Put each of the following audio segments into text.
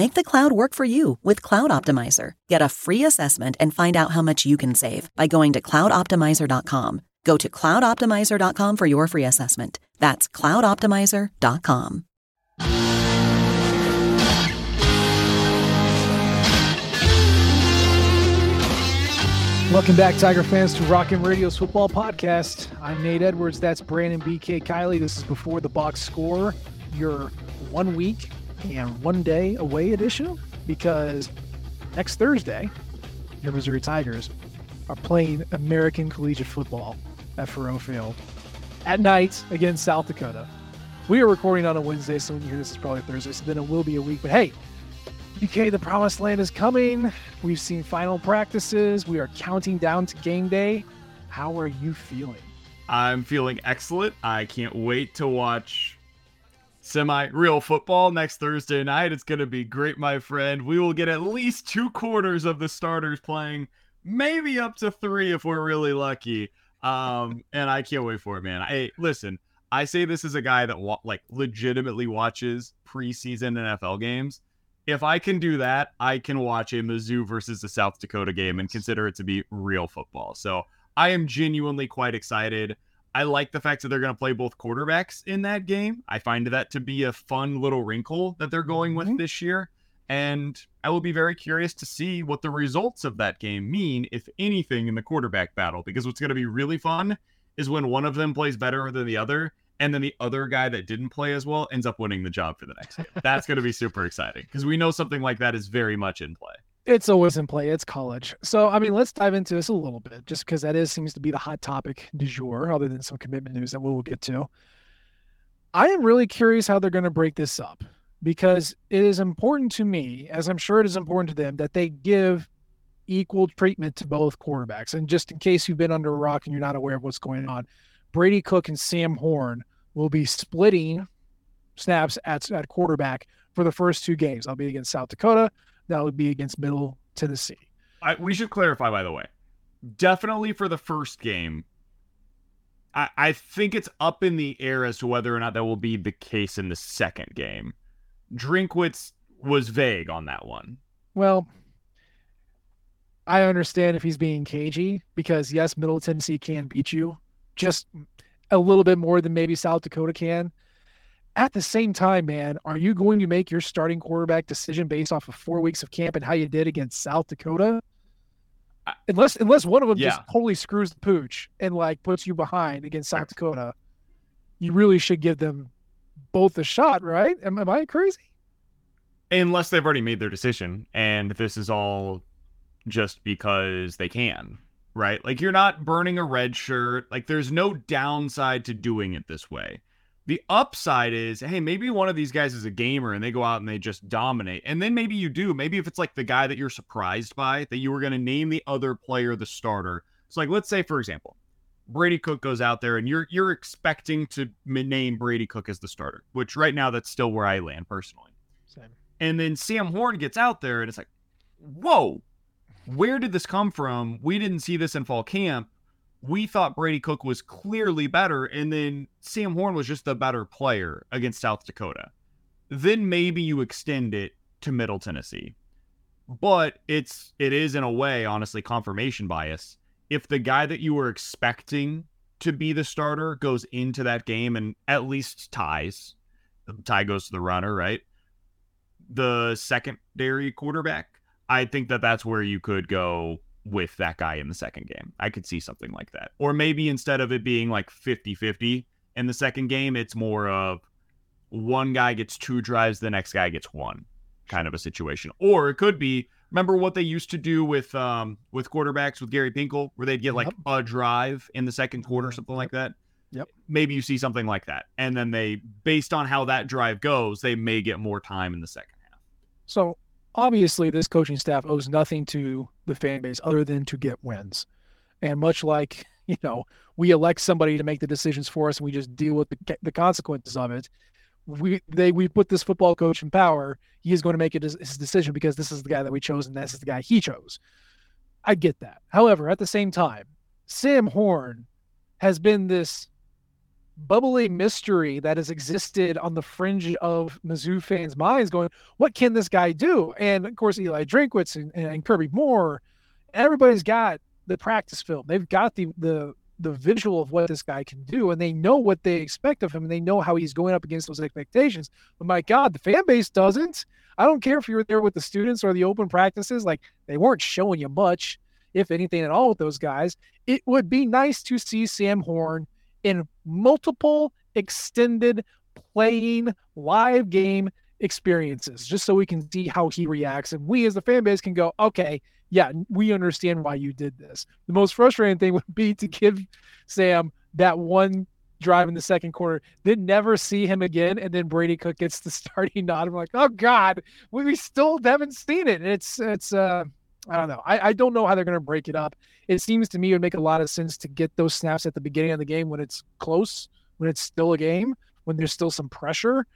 Make the cloud work for you with Cloud Optimizer. Get a free assessment and find out how much you can save by going to cloudoptimizer.com. Go to cloudoptimizer.com for your free assessment. That's cloudoptimizer.com. Welcome back, Tiger fans, to Rock M Radio's football podcast. I'm Nate Edwards. That's Brandon BK Kiley. This is before the box score, your one week and one day away edition, because next Thursday, your Missouri Tigers are playing American Collegiate Football at Faurot Field at night against South Dakota. We are recording on a Wednesday, so when you hear this, is probably Thursday, so then it will be a week. But hey, BK, the promised land is coming. We've seen final practices. We are counting down to game day. How are you feeling? I'm feeling excellent. I can't wait to watch semi real football next Thursday night. It's going to be great, my friend. We will get at least two quarters of the starters playing, maybe up to three if we're really lucky. Um, and I can't wait for it, man. Hey, listen, I say this as a guy that wa- like legitimately watches preseason NFL games if I can do that, I can watch a Mizzou versus the South Dakota game and consider it to be real football. So I am genuinely quite excited. I like the fact that they're going to play both quarterbacks in that game. I find that to be a fun little wrinkle that they're going with mm-hmm. this year. And I will be very curious to see what the results of that game mean, if anything, in the quarterback battle. Because what's going to be really fun is when one of them plays better than the other and then the other guy that didn't play as well ends up winning the job for the next game. That's going to be super exciting because we know something like that is very much in play. It's always in play. It's college. So, I mean, let's dive into this a little bit just because that is seems to be the hot topic du jour, other than some commitment news that we'll get to. I am really curious how they're going to break this up because it is important to me, as I'm sure it is important to them, that they give equal treatment to both quarterbacks. And just in case you've been under a rock and you're not aware of what's going on, Brady Cook and Sam Horn will be splitting snaps at, at quarterback for the first two games. I'll be against South Dakota. That would be against Middle Tennessee. I, we should clarify, by the way. Definitely for the first game. I, I think it's up in the air as to whether or not that will be the case in the second game. Drinkwitz was vague on that one. Well, I understand if he's being cagey because yes, Middle Tennessee can beat you. Just a little bit more than maybe South Dakota can. At the same time, man, are you going to make your starting quarterback decision based off of four weeks of camp and how you did against South Dakota? Unless unless one of them yeah. just totally screws the pooch and like puts you behind against South Dakota, you really should give them both a shot, right? Am, am I crazy? Unless they've already made their decision and this is all just because they can right? Like you're not burning a red shirt. Like there's no downside to doing it this way. The upside is, hey, maybe one of these guys is a gamer and they go out and they just dominate. And then maybe you do. Maybe if it's like the guy that you're surprised by, that you were going to name the other player the starter. So like let's say for example, Brady Cook goes out there and you're you're expecting to name Brady Cook as the starter, which right now that's still where I land personally. Same. And then Sam Horn gets out there and it's like, whoa, where did this come from? We didn't see this in fall camp. We thought Brady Cook was clearly better, and then Sam Horn was just the better player against South Dakota. Then maybe you extend it to Middle Tennessee. But it's it is in a way, honestly, confirmation bias. If the guy that you were expecting to be the starter goes into that game and at least ties, the tie goes to the runner, right? The secondary quarterback I think that that's where you could go with that guy in the second game. I could see something like that. Or maybe instead of it being like 50 50 in the second game, it's more of one guy gets two drives, the next guy gets one kind of a situation. Or it could be remember what they used to do with um with quarterbacks with Gary Pinkel, where they'd get like Yep. a drive in the second quarter, something like that. Yep. Maybe you see something like that. And then they based on how that drive goes, they may get more time in the second half. So obviously, this coaching staff owes nothing to the fan base other than to get wins. And much like you know, we elect somebody to make the decisions for us, and we just deal with the, the consequences of it. We they we put this football coach in power. He is going to make it his, decision because this is the guy that we chose, and this is the guy he chose. I get that. However, at the same time, Sam Horn has been this bubbly mystery that has existed on the fringe of Mizzou fans' minds, going, "What can this guy do?" And of course, Eli Drinkwitz and, and Kirby Moore, everybody's got the practice film. They've got the the the visual of what this guy can do, and they know what they expect of him, and they know how he's going up against those expectations. But my God, the fan base doesn't. I don't care if you were there with the students or the open practices; like they weren't showing you much, if anything at all, with those guys. It would be nice to see Sam Horn in multiple extended playing live game experiences just so we can see how he reacts. And we as the fan base can go okay yeah we understand why you did this. The most frustrating thing would be to give sam that one drive in the second quarter then never see him again and then brady cook gets the starting nod. I'm like oh god we, still haven't seen it. It's it's uh I don't know. I, I don't know how they're going to break it up. It seems to me it would make a lot of sense to get those snaps at the beginning of the game when it's close, when it's still a game, when there's still some pressure.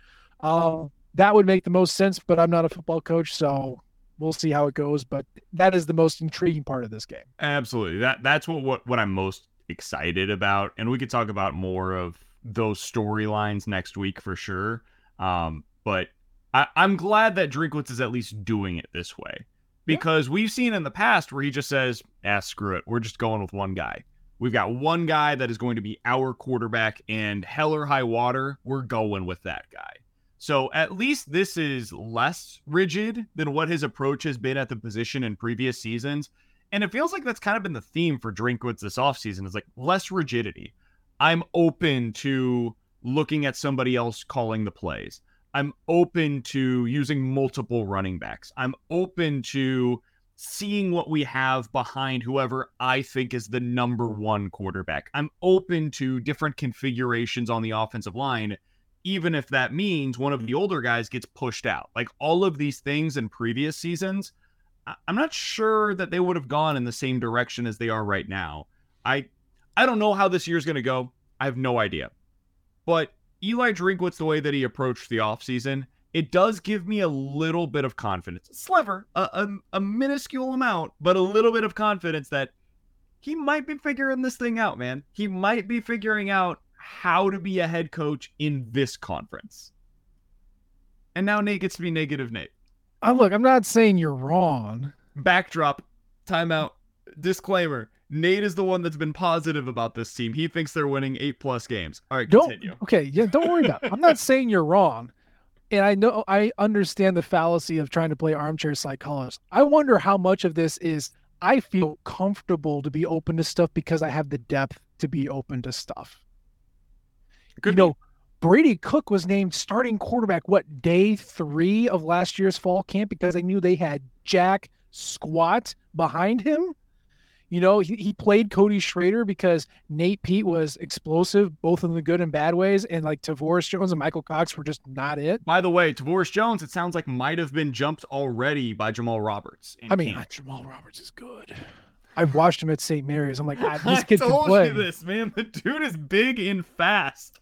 Uh, that would make the most sense, but I'm not a football coach, so we'll see how it goes. But that is the most intriguing part of this game. Absolutely. That that's what what, what I'm most excited about. And we could talk about more of those storylines next week for sure. Um, but I, I'm glad that Drinkwitz is at least doing it this way. Because we've seen in the past where he just says, ah, screw it. We're just going with one guy. We've got one guy that is going to be our quarterback, and hell or high water, we're going with that guy. So at least this is less rigid than what his approach has been at the position in previous seasons. And it feels like that's kind of been the theme for Drinkwitz this offseason is like less rigidity. I'm open to looking at somebody else calling the plays. I'm open to using multiple running backs. I'm open to seeing what we have behind whoever I think is the number one quarterback. I'm open to different configurations on the offensive line, even if that means one of the older guys gets pushed out. Like all of these things in previous seasons, I'm not sure that they would have gone in the same direction as they are right now. I I don't know how this year's going to go. I have no idea. But Eli Drinkwitz, the way that he approached the offseason, it does give me a little bit of confidence. A sliver, a, a, a minuscule amount, but a little bit of confidence that he might be figuring this thing out, man. He might be figuring out how to be a head coach in this conference. And now Nate gets to be negative Nate. Uh, look, I'm not saying you're wrong. Backdrop, timeout, disclaimer. Nate is the one that's been positive about this team. He thinks they're winning eight plus games. All right, Don't continue. okay, yeah, don't worry about it. I'm not saying you're wrong. And I know I understand the fallacy of trying to play armchair psychologist. I wonder how much of this is I feel comfortable to be open to stuff because I have the depth to be open to stuff. Could you know, Brady Cook was named starting quarterback what day three of last year's fall camp because they knew they had Jack squat behind him. You know, he, he played Cody Schrader because Nate Peat was explosive, both in the good and bad ways, and like Tavoris Jones and Michael Cox were just not it. By the way, Tavoris Jones, it sounds like might have been jumped already by Jamal Roberts. I mean, camp. Jamal Roberts is good. I've watched him at St. Mary's. I'm like, ah, this I kid can told play, you this, man. The dude is big and fast.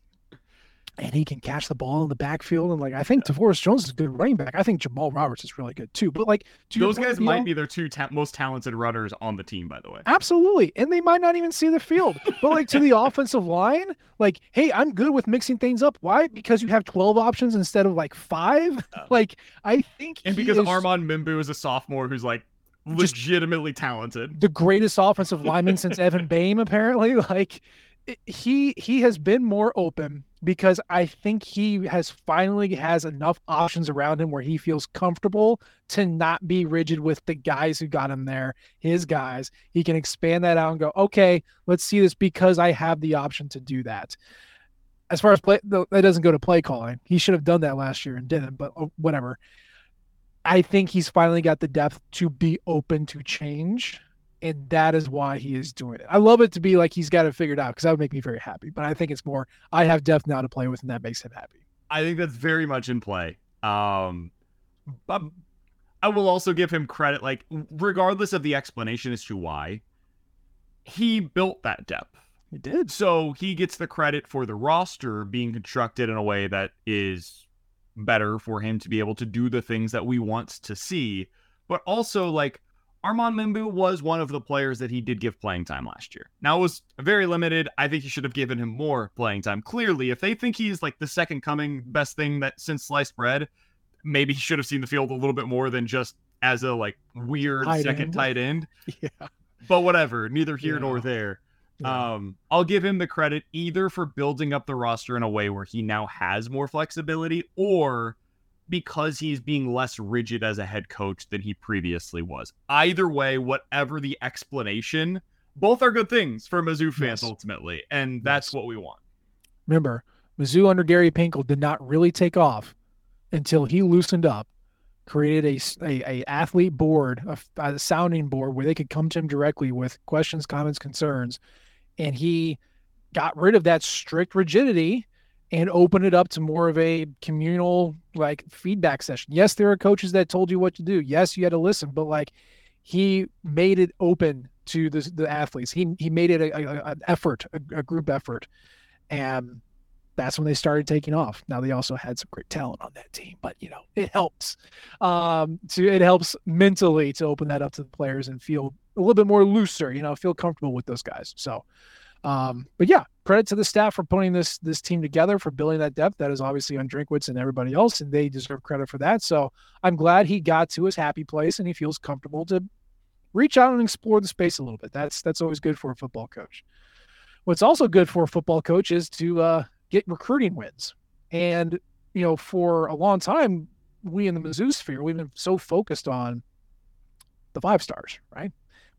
And he can catch the ball in the backfield. And like, I think Tavoris Jones is a good running back. I think Jamal Roberts is really good too. But like, Those guys might be their two ta- most talented runners on the team, by the way. Absolutely. And they might not even see the field. But like to the offensive line, like, hey, I'm good with mixing things up. Why? Because you have 12 options instead of like five. Uh. Like, I think And because is Armand Membou is a sophomore who's like Just- legitimately talented. the greatest offensive lineman since Evan Boehm, apparently. Like he he has been more open because I think he has finally has enough options around him where he feels comfortable to not be rigid with the guys who got him there, his guys. He can expand that out and go, okay, let's see this because I have the option to do that. as far as play, that doesn't go to play calling. He should have done that last year and didn't, but oh, whatever. I think he's finally got the depth to be open to change. And that is why he is doing it. I love it to be like he's got it figured out because that would make me very happy. But I think it's more I have depth now to play with, and that makes him happy. I think that's very much in play. Um, but I will also give him credit, like regardless of the explanation as to why, he built that depth. He did. So he gets the credit for the roster being constructed in a way that is better for him to be able to do the things that we want to see. But also, like, Armand Membou was one of the players that he did give playing time last year. Now, it was very limited. I think you should have given him more playing time. Clearly, if they think he's like the second coming best thing that since sliced bread, maybe he should have seen the field a little bit more than just as a like weird tight second end. tight end. Yeah. But whatever, neither here yeah. nor there. Yeah. Um, I'll give him the credit either for building up the roster in a way where he now has more flexibility or because he's being less rigid as a head coach than he previously was. Either way, whatever the explanation, both are good things for Mizzou fans yes. ultimately, and that's yes. what we want. Remember, Mizzou under Gary Pinkel did not really take off until he loosened up, created a, a, a athlete board, a, a sounding board where they could come to him directly with questions, comments, concerns, and he got rid of that strict rigidity and open it up to more of a communal like feedback session. Yes, there are coaches that told you what to do. Yes, you had to listen, but like he made it open to the the athletes. He he made it a, a an effort, a, a, group effort, and that's when they started taking off. Now they also had some great talent on that team, but you know it helps. Um, to it helps mentally to open that up to the players and feel a little bit more looser. You know, feel comfortable with those guys. So um, but yeah, credit to the staff for putting this this team together for building that depth. That is obviously on Drinkwitz and everybody else, and they deserve credit for that. So I'm glad he got to his happy place and he feels comfortable to reach out and explore the space a little bit. That's that's always good for a football coach. What's also good for a football coach is to uh, get recruiting wins. And you know, for a long time, we in the Mizzou sphere, we've been so focused on the five stars, right?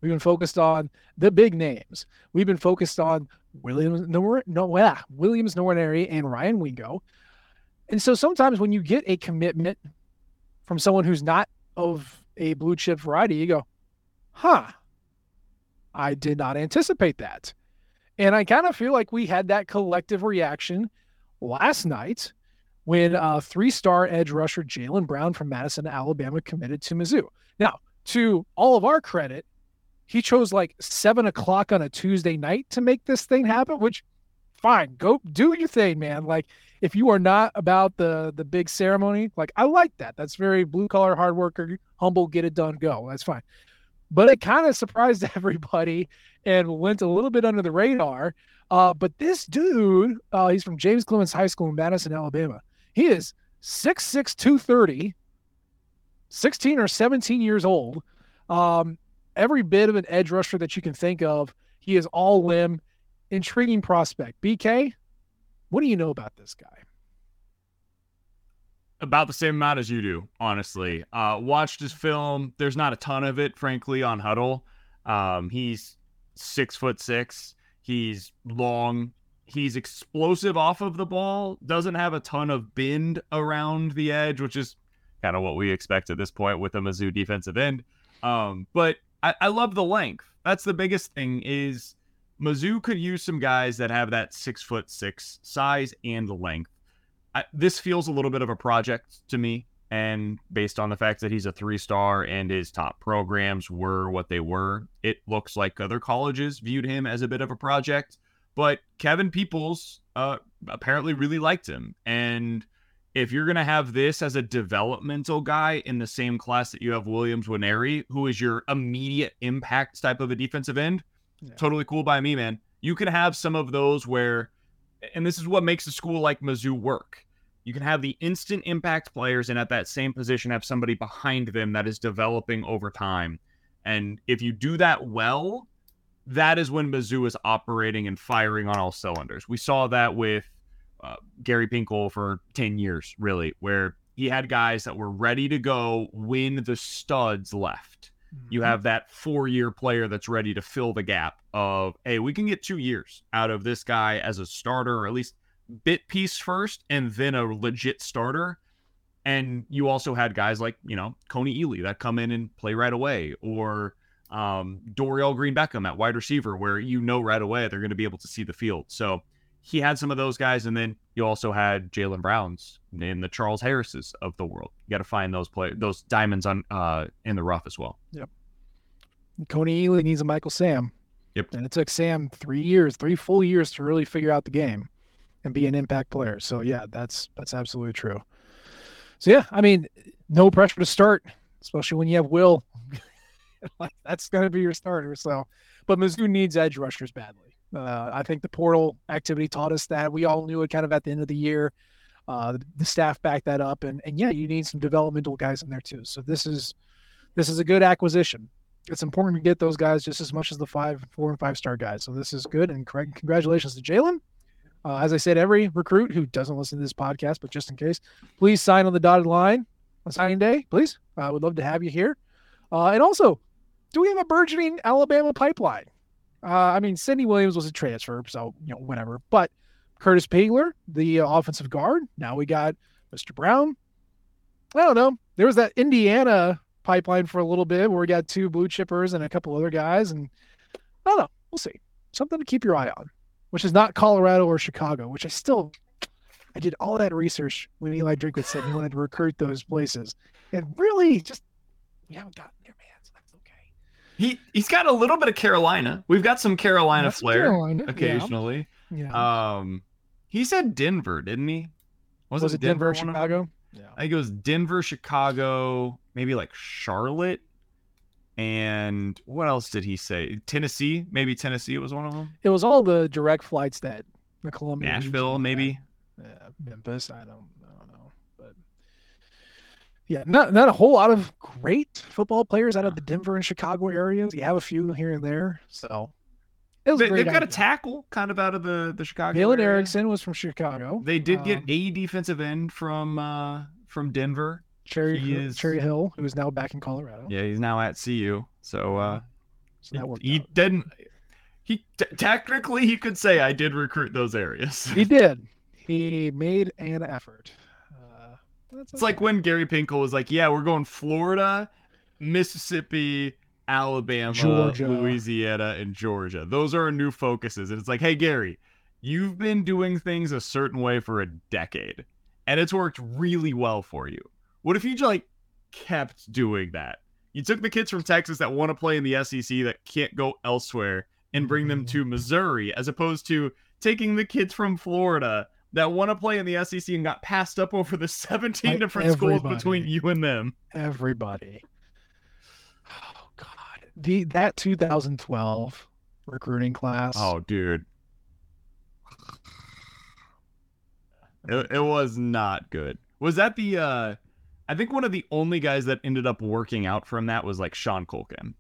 We've been focused on the big names. We've been focused on Williams, no, no, yeah, Williams Nwaneri and Ryan Wingo. And so sometimes when you get a commitment from someone who's not of a blue chip variety, you go, huh, I did not anticipate that. And I kind of feel like we had that collective reaction last night when uh, three star edge rusher Jalen Brown from Madison, Alabama committed to Mizzou. Now, to all of our credit, he chose like seven o'clock on a Tuesday night to make this thing happen, which fine, go do your thing, man. Like if you are not about the the big ceremony, like I like that. That's very blue collar, hard worker, humble, get it done, go. That's fine. But it kind of surprised everybody and went a little bit under the radar. Uh, but this dude, uh, he's from James Clemens High School in Madison, Alabama. He is 6'6, 230, 16 or 17 years old. Um, every bit of an edge rusher that you can think of. He is all limb, intriguing prospect. BK, what do you know about this guy? About the same amount as you do, honestly. Uh, watched his film. There's not a ton of it, frankly, on Hudl. Um, he's six foot six. He's long. He's explosive off of the ball. Doesn't have a ton of bend around the edge, which is kind of what we expect at this point with a Mizzou defensive end. Um, but I, I love the length. That's the biggest thing is Mizzou could use some guys that have that six foot six size and length. I, this feels a little bit of a project to me. And based on the fact that he's a three star and his top programs were what they were, it looks like other colleges viewed him as a bit of a project. But Kevin Peoples uh, apparently really liked him. And if you're going to have this as a developmental guy in the same class that you have Williams Nwaneri, who is your immediate impact type of a defensive end, yeah. totally cool by me, man. You can have some of those where, and this is what makes a school like Mizzou work. You can have the instant impact players, and at that same position, have somebody behind them that is developing over time. And if you do that well, that is when Mizzou is operating and firing on all cylinders. We saw that with uh, Gary Pinkel for 10 years, really, where he had guys that were ready to go when the studs left. Mm-hmm. You have that four year player that's ready to fill the gap of, hey, we can get two years out of this guy as a starter, or at least bit piece first and then a legit starter. And you also had guys like, you know, Kony Ealy that come in and play right away, or um, Dorial Green Beckham at wide receiver, where you know right away they're going to be able to see the field. So he had some of those guys, and then you also had Jalen Browns and the Charles Harrises of the world. You got to find those play those diamonds on uh, in the rough as well. Yep. Kony Ealy needs a Michael Sam. Yep. And it took Sam three years, three full years to really figure out the game and be an impact player. So yeah, that's that's absolutely true. So yeah, I mean, no pressure to start, especially when you have Will. that's going to be your starter. So, but Mizzou needs edge rushers badly. Uh, I think the portal activity taught us that. We all knew it kind of at the end of the year. Uh, the, staff backed that up, and and yeah, you need some developmental guys in there too. So this is this is a good acquisition. It's important to get those guys just as much as the five, four, and five star guys. So this is good, and congratulations to Jalen. Uh, as I said, every recruit who doesn't listen to this podcast, but just in case, please sign on the dotted line on signing day, please. I uh, would love to have you here. Uh, and also, do we have a burgeoning Alabama pipeline? Uh, I mean, Sidney Williams was a transfer, so you know whatever. But Curtis Pagler, the uh, offensive guard. Now we got Mr. Brown. I don't know. There was that Indiana pipeline for a little bit where we got two blue chippers and a couple other guys, and I don't know. We'll see. Something to keep your eye on which is not Colorado or Chicago, which I still I did all that research when Eli Drinkwitz said he wanted to recruit those places. And really just we haven't gotten there, man. So that's okay. He he's got a little bit of Carolina. We've got some Carolina that's flair Carolina. occasionally. Yeah. yeah. Um he said Denver, didn't he? Was, was it Denver, Denver Chicago? Yeah. I think it was Denver, Chicago, maybe like Charlotte and what else did he say? Tennessee, maybe Tennessee was one of them. It was all the direct flights that the Columbia, Nashville, maybe. Yeah, Memphis. I don't, I don't know, but yeah, not not a whole lot of great football players out of the Denver and Chicago areas. You have a few here and there, so it was they, have got a tackle kind of out of the the Chicago. Jalen Erickson was from Chicago. They did get um, a defensive end from uh from Denver. Cherry he is, Cherry Hill, who is now back in Colorado. Yeah, he's now at CU. So, uh, so he, he didn't. He t- technically he could say I did recruit those areas. he did. He made an effort. It's okay. like when Gary Pinkel was like, "Yeah, we're going Florida, Mississippi, Alabama, Georgia. Louisiana, and Georgia. Those are our new focuses." And it's like, "Hey, Gary, you've been doing things a certain way for a decade, and it's worked really well for you. What if you like kept doing that? You took the kids from Texas that want to play in the SEC that can't go elsewhere and bring them to mm-hmm. Missouri, as opposed to taking the kids from Florida that want to play in the SEC and got passed up over the 17 like different schools between you and them. Everybody. Oh God. The that 2012 recruiting class. Oh, dude. It, it was not good. Was that the uh I think one of the only guys that ended up working out from that was like Sean Culkin.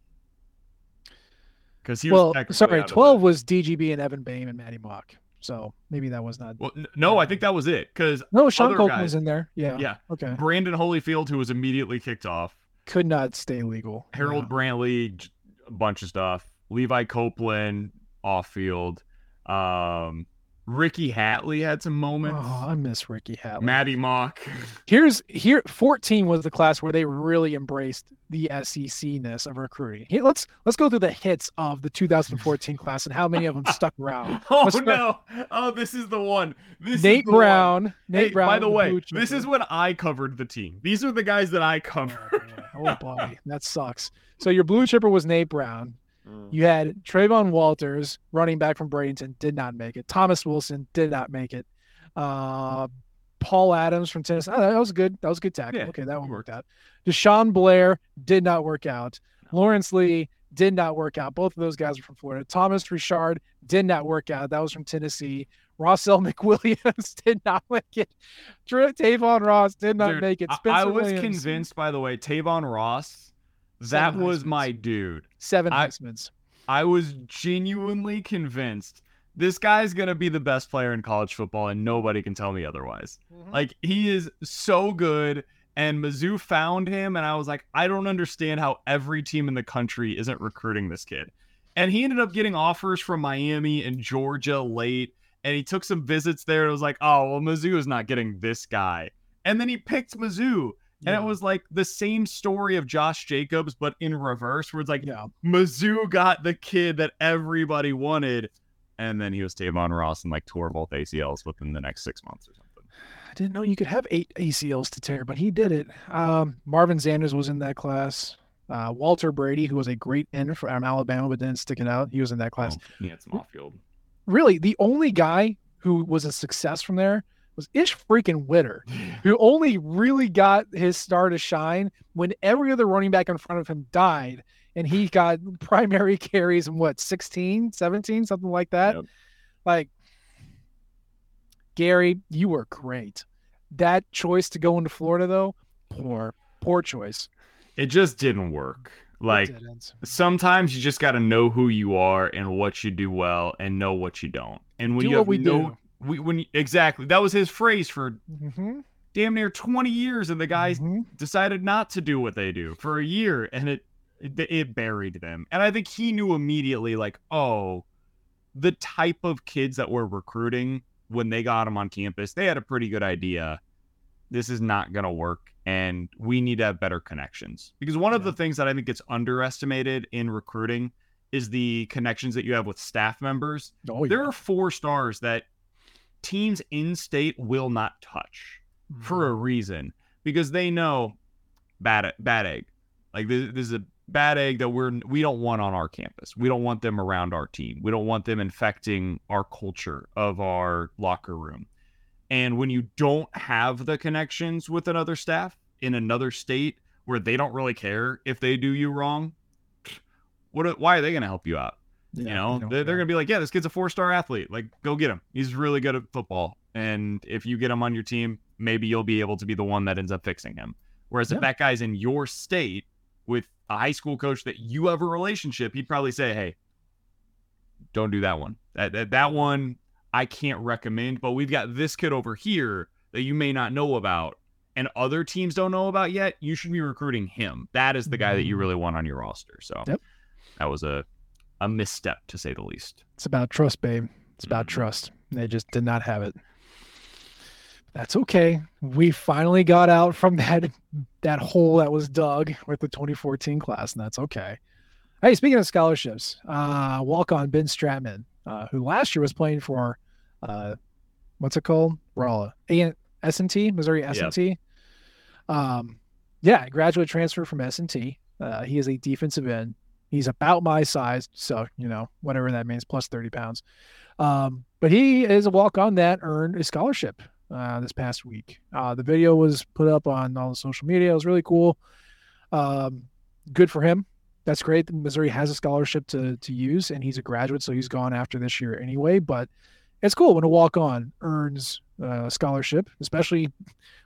Because he well, sorry, twelve was DGB and Evan Boehm and Maty Mauk. So maybe that was not. Well, no, I think that was it. Because no, Sean Culkin guys, was in there. Yeah. Yeah. Okay. Brandon Holyfield, who was immediately kicked off, could not stay legal. Harold yeah. Brantley, a bunch of stuff. Levi Copeland, off field. Um, Rickey Hatley had some moments. Oh, I miss Rickey Hatley. Maty Mauk. Here's here 14 was the class where they really embraced the SEC-ness of recruiting. Here, let's let's go through the hits of the 2014 class and how many of them stuck around. oh no. Oh, this is the one. This Nate Brown. One. Nate hey, Brown. By the way, this is when I covered the team. These are the guys that I covered. oh, oh boy, that sucks. So your blue chipper was Nate Brown. Mm. You had Trayvon Walters, running back from Bradenton, did not make it. Thomas Wilson did not make it. Uh, Paul Adams from Tennessee. Oh, that was good. That was a good tackle. Yeah, okay, that one worked out. Deshaun Blair did not work out. Lawrence Lee did not work out. Both of those guys are from Florida. Thomas Richard did not work out. That was from Tennessee. Rossell McWilliams did not make it. Tavon Ross did not Dude, make it. Spencer I was Williams. convinced, by the way, Tavon Ross that was my dude. Seven Heisman's. I was genuinely convinced this guy's gonna be the best player in college football, and nobody can tell me otherwise. Mm-hmm. Like he is so good, and Mizzou found him, and I was like, I don't understand how every team in the country isn't recruiting this kid. And he ended up getting offers from Miami and Georgia late, and he took some visits there. And it was like, oh well, Mizzou is not getting this guy, and then he picked Mizzou. And Yeah. it was like the same story of Josh Jacobs, but in reverse, where it's like Yeah. Mizzou got the kid that everybody wanted, and then he was Tavon Ross and like tore both ACLs within the next six months or something. I didn't know you could have eight ACLs to tear, but he did it. Um, Marvin Sanders was in that class. Uh, Walter Brady, who was a great end from Alabama, but didn't stick it out. He was in that class. Oh, he had some off field. Really, the only guy who was a success from there was Ish freaking Witter, who only really got his star to shine when every other running back in front of him died. And he got primary carries in what, 16, 17, something like that? Yep. Like, Gary, you were great. That choice to go into Florida, though, poor, poor choice. It just didn't work. Like didn't. sometimes you just got to know who you are and what you do well, and know what you don't. And when Do you have we no, do. We when exactly that was his phrase for Mhm, damn near twenty years, and the guys mhm. decided not to do what they do for a year, and it it, it buried them. And I think he knew immediately, like, oh, the type of kids that we're recruiting when they got him on campus, they had a pretty good idea. This is not going to work, and we need to have better connections. Because one of the things that I think gets underestimated in recruiting is the connections that you have with staff members. Oh, There are four stars that teams in state will not touch for mm-hmm. a reason because they know bad bad egg. Like this, this is a bad egg that we're we don't want on our campus. We don't want them around our team. We don't want them infecting our culture of our locker room. And when you don't have the connections with another staff in another state where they don't really care if they do you wrong, what why are they going to help you out? Yeah, you know, they're, they're gonna be like, yeah, this kid's a four star athlete. Like, go get him. He's really good at football. And if you get him on your team, maybe you'll be able to be the one that ends up fixing him. Whereas Yeah. if that guy's in your state with a high school coach that you have a relationship, he'd probably say, hey, don't do that one. That that, that one I can't recommend. But we've got this kid over here that you may not know about. And other teams don't know about yet. You should be recruiting him. That is the guy that you mm-hmm. really want on your roster. So Yep. that was a a misstep to say the least. It's about trust, babe. It's about Mhm. trust. They just did not have it. That's okay. We finally got out from that that hole that was dug with the 2014 class, and that's okay. Hey, speaking of scholarships, uh, walk on Ben Stratman, uh, who last year was playing for uh, what's it called? Rolla. A S and T, Missouri S and T. Um, yeah, graduate transfer from S and T. Uh, he is a defensive end. He's about my size, so you know whatever that means, plus thirty pounds. Um, but he is a walk on that earned a scholarship uh, this past week. Uh, the video was put up on all the social media. It was really cool. Um, good for him. That's great. Missouri has a scholarship to to use, and he's a graduate, so he's gone after this year anyway. But it's cool when a walk on earns uh, a scholarship, especially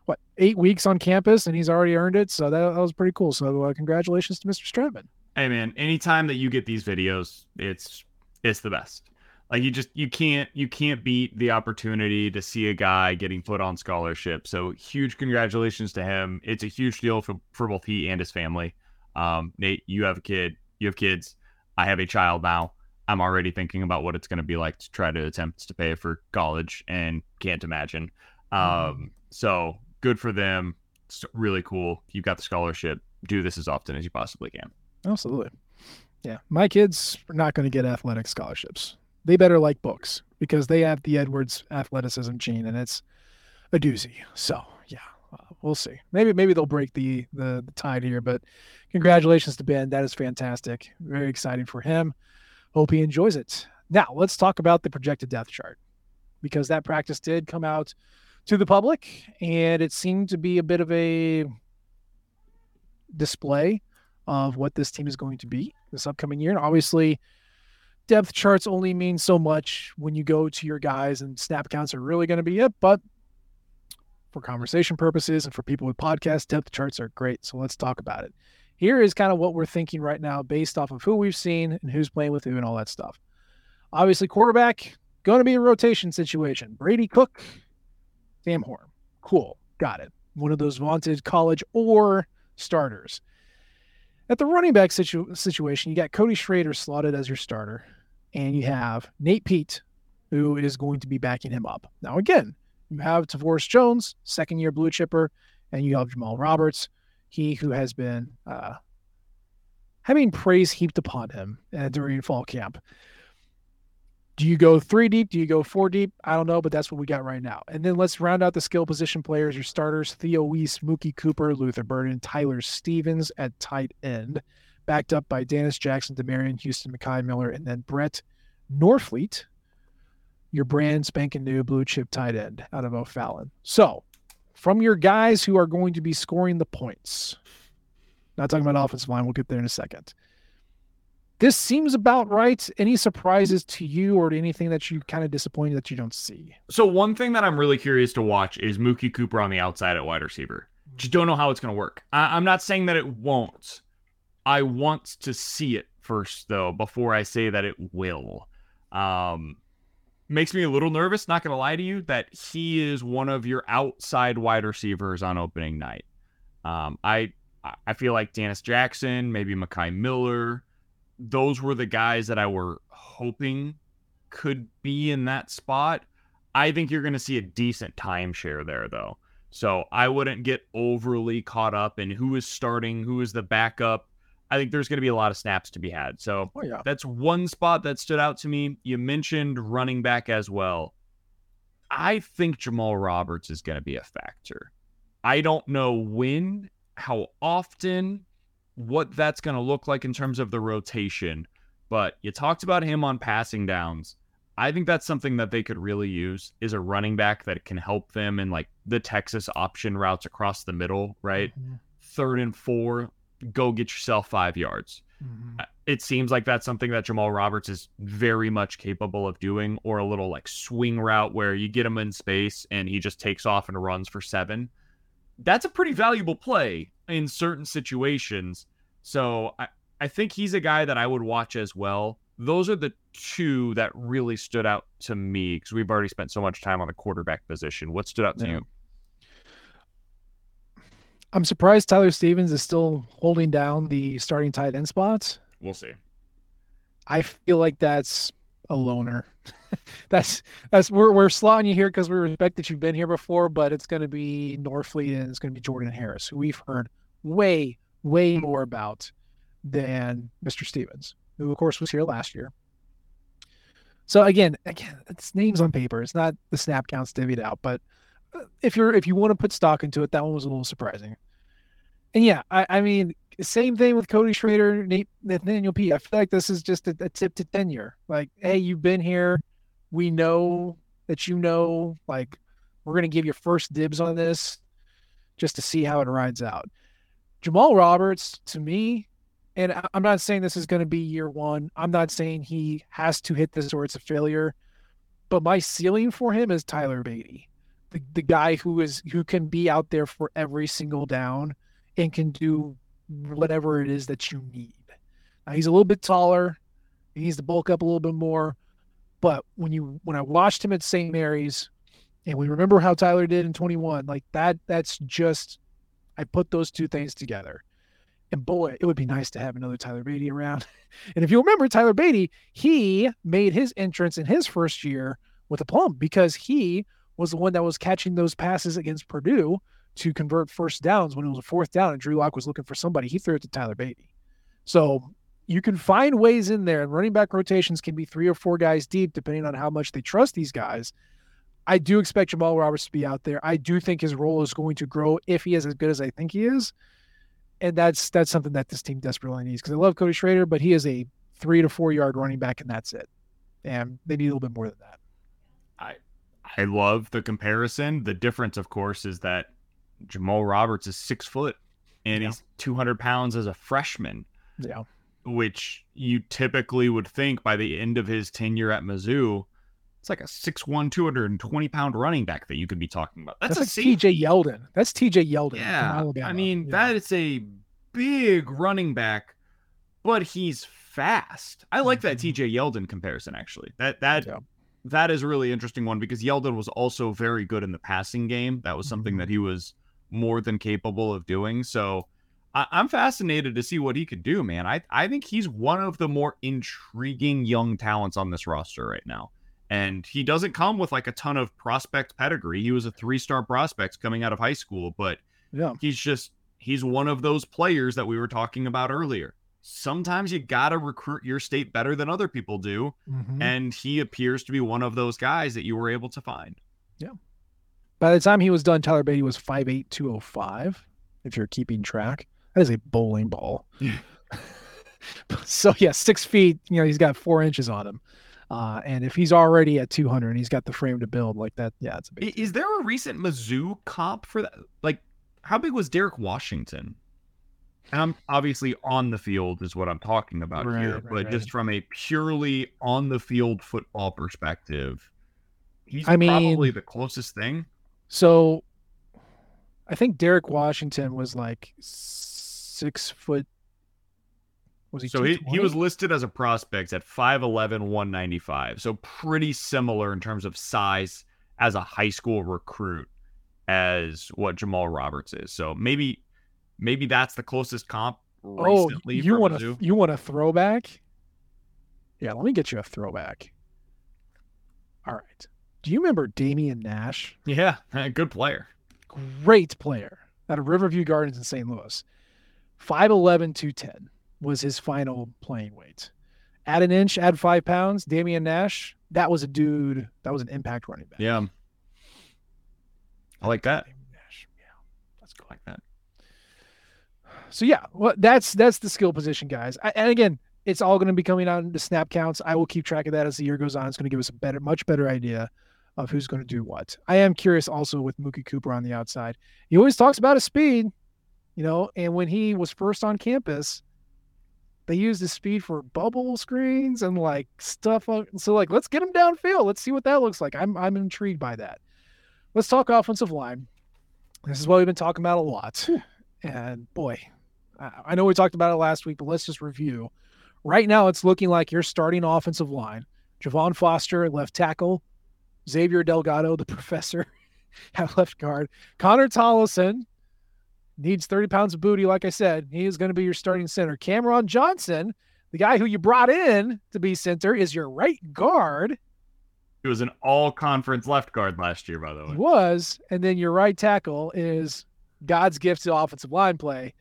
what eight weeks on campus, and he's already earned it. So that, that was pretty cool. So uh, congratulations to Mr. Stratman. Hey man, anytime that you get these videos, it's it's the best. Like you just you can't you can't beat the opportunity to see a guy getting put on scholarship. So huge congratulations to him. It's a huge deal for for both he and his family. Um, Nate, you have a kid, you have kids. I have a child now. I'm already thinking about what it's going to be like to try to attempt to pay for college and can't imagine. Um, so good for them. It's really cool. You've got the scholarship. Do this as often as you possibly can. Absolutely. Yeah. My kids are not going to get athletic scholarships. They better like books because they have the Edwards athleticism gene and it's a doozy. So, yeah, uh, we'll see. Maybe maybe they'll break the, the the tide here, but congratulations to Ben. That is fantastic. Very exciting for him. Hope he enjoys it. Now, let's talk about the projected depth chart because that practice did come out to the public and it seemed to be a bit of a display of what this team is going to be this upcoming year. And obviously, depth charts only mean so much when you go to your guys, and snap counts are really going to be it. But for conversation purposes and for people with podcasts, depth charts are great. So let's talk about it. Here is kind of what we're thinking right now based off of who we've seen and who's playing with who and all that stuff. Obviously, quarterback, going to be a rotation situation. Brady Cook, Sam Horn. Cool. Got it. One of those vaunted college or starters. At the running back situ- situation, you got Cody Schrader slotted as your starter, and you have Nate Peat, who is going to be backing him up. Now, again, you have Tavoris Jones, second year blue chipper, and you have Jamal Roberts, he who has been uh, having praise heaped upon him uh, during fall camp. Do you go three deep? Do you go four deep? I don't know, but that's what we got right now. And then let's round out the skill position players. Your starters: Theo Wease, Mookie Cooper, Luther Burden, Tyler Stephens at tight end, backed up by Dennis Jackson, Demarion Houston, Mekhi Miller, and then Brett Norfleet, your brand spanking new blue chip tight end out of O'Fallon. So, from your guys who are going to be scoring the points, not talking about offensive line, we'll get there in a second. This seems about right. Any surprises to you or anything that you kind of disappointed that you don't see? So one thing that I'm really curious to watch is Mookie Cooper on the outside at wide receiver. Just don't know how it's going to work. I- I'm not saying that it won't. I want to see it first though before I say that it will. Um, makes me a little nervous. Not going to lie to you that he is one of your outside wide receivers on opening night. Um, I I feel like Dennis Jackson, maybe Mekhi Miller, those were the guys that I were hoping could be in that spot. I think you're going to see a decent timeshare there, though. So I wouldn't get overly caught up in who is starting, who is the backup. I think there's going to be a lot of snaps to be had. So Oh yeah. that's one spot that stood out to me. You mentioned running back as well. I think Jamal Roberts is going to be a factor. I don't know when, how often, what that's going to look like in terms of the rotation, but you talked about him on passing downs. I think that's something that they could really use is a running back that can help them in like the Texas option routes across the middle, right? Mhm. Third and four, go get yourself 5 yards Mhm. it seems like that's something that Jamal Roberts is very much capable of doing, or a little like swing route where you get him in space and he just takes off and runs for seven. That's a pretty valuable play in certain situations. So I, I think he's a guy that I would watch as well. Those are the two that really stood out to me because we've already spent so much time on the quarterback position. What stood out to Yeah. you? I'm surprised Tyler Stephens is still holding down the starting tight end spots. We'll see. I feel like that's a loner. that's that's we're we're slotting you here because we respect that you've been here before, but it's going to be Norfleet and it's going to be Jordan Harris, who we've heard way way more about than Mr. Stephens, who of course was here last year. So again, again, it's names on paper. It's not the snap counts divvied out, but uh, if you're if you want to put stock into it, that one was a little surprising. And yeah, I, I mean, same thing with Cody Schrader, Nate, Nathaniel P. I feel like this is just a, a tip to tenure. Like, hey, you've been here. We know that you know. Like, we're gonna give you first dibs on this, just to see how it rides out. Jamal Roberts, to me, and I'm not saying this is going to be year one. I'm not saying he has to hit this or it's a failure. But my ceiling for him is Tyler Badie, the, the guy who is who can be out there for every single down and can do whatever it is that you need. Now he's a little bit taller. He needs to bulk up a little bit more. But when you when I watched him at St. Mary's, and we remember how Tyler did in 21, like that, that's just I put those two things together. And boy, it would be nice to have another Tyler Badie around. And if you remember Tyler Badie, he made his entrance in his first year with a plum because he was the one that was catching those passes against Purdue to convert first downs when it was a fourth down and Drew Lock was looking for somebody. He threw it to Tyler Badie. So you can find ways in there, and running back rotations can be three or four guys deep, depending on how much they trust these guys. I do expect Jamal Roberts to be out there. I do think his role is going to grow if he is as good as I think he is. And that's that's something that this team desperately needs because I love Cody Schrader, but he is a three to four yard running back, and that's it. And they need a little bit more than that. I I love the comparison. The difference, of course, is that Jamal Roberts is six foot and Yeah. he's 200 pounds as a freshman, Yeah. which you typically would think by the end of his tenure at Mizzou, it's like a 6'1, 220 pound running back that you could be talking about. That's, That's, a like. TJ Yeldon. That's TJ Yeldon. Yeah. I mean, Yeah. that is a big running back, but he's fast. I like that Mhm. TJ Yeldon comparison, actually. That, that, Yeah. that is a really interesting one because Yeldon was also very good in the passing game. That was something Mhm. that he was more than capable of doing. So I, I'm fascinated to see what he could do, man. I, I think he's one of the more intriguing young talents on this roster right now. And he doesn't come with like a ton of prospect pedigree. He was a three star prospect coming out of high school, but Yeah. he's just he's one of those players that we were talking about earlier. Sometimes you gotta recruit your state better than other people do, Mhm. and he appears to be one of those guys that you were able to find. Yeah. By the time he was done, Tyler Badie was 5'8", 205, if you're keeping track. That is a bowling ball. Yeah. so yeah, six feet, you know, he's got four inches on him. Uh, and if he's already at 200 and he's got the frame to build like that, yeah, it's a big Is there a recent Mizzou comp for that? Like, how big was Derrick Washington? And I'm obviously on the field is what I'm talking about Right, here, right, but right. just from a purely on the field football perspective, he's I mean- probably the closest thing. So I think Derrick Washington was like six foot. Was he So he, he was listed as a prospect at 5'11, 195. So pretty similar in terms of size as a high school recruit as what Jamal Roberts is. So maybe maybe that's the closest comp Oh, you want a you want a throwback? Yeah, let me get you a throwback. All right. Do you remember Damien Nash? Yeah, good player. Great player out of Riverview Gardens in St. Louis. 5'11, 210 was his final playing weight. Add an inch, add five pounds. Damien Nash, that was a dude, that was an impact running back. Yeah. I like that. Damien Nash. Yeah. Let's go. Like that. So yeah, well, that's that's the skill position, guys. I, and again, it's all going to be coming out into snap counts. I will keep track of that as the year goes on. It's going to give us a better, much better idea of who's going to do what. I am curious also with Mookie Cooper on the outside. He always talks about his speed, you know, and when he was first on campus, they use his speed for bubble screens and like stuff. on- So like, let's get him downfield. Let's see what that looks like. I'm I'm intrigued by that. Let's talk offensive line. This is what we've been talking about a lot. And boy, I know we talked about it last week, but let's just review. Right now, it's looking like your starting offensive line: Javon Foster left tackle, Xavier Delgado, the professor, at left guard, Connor Tollison needs 30 pounds of booty. Like I said, he is going to be your starting center. Cameron Johnson, the guy who you brought in to be center, is your right guard. He was an all conference left guard last year, by the He way. was, and then your right tackle is God's gift to offensive line play,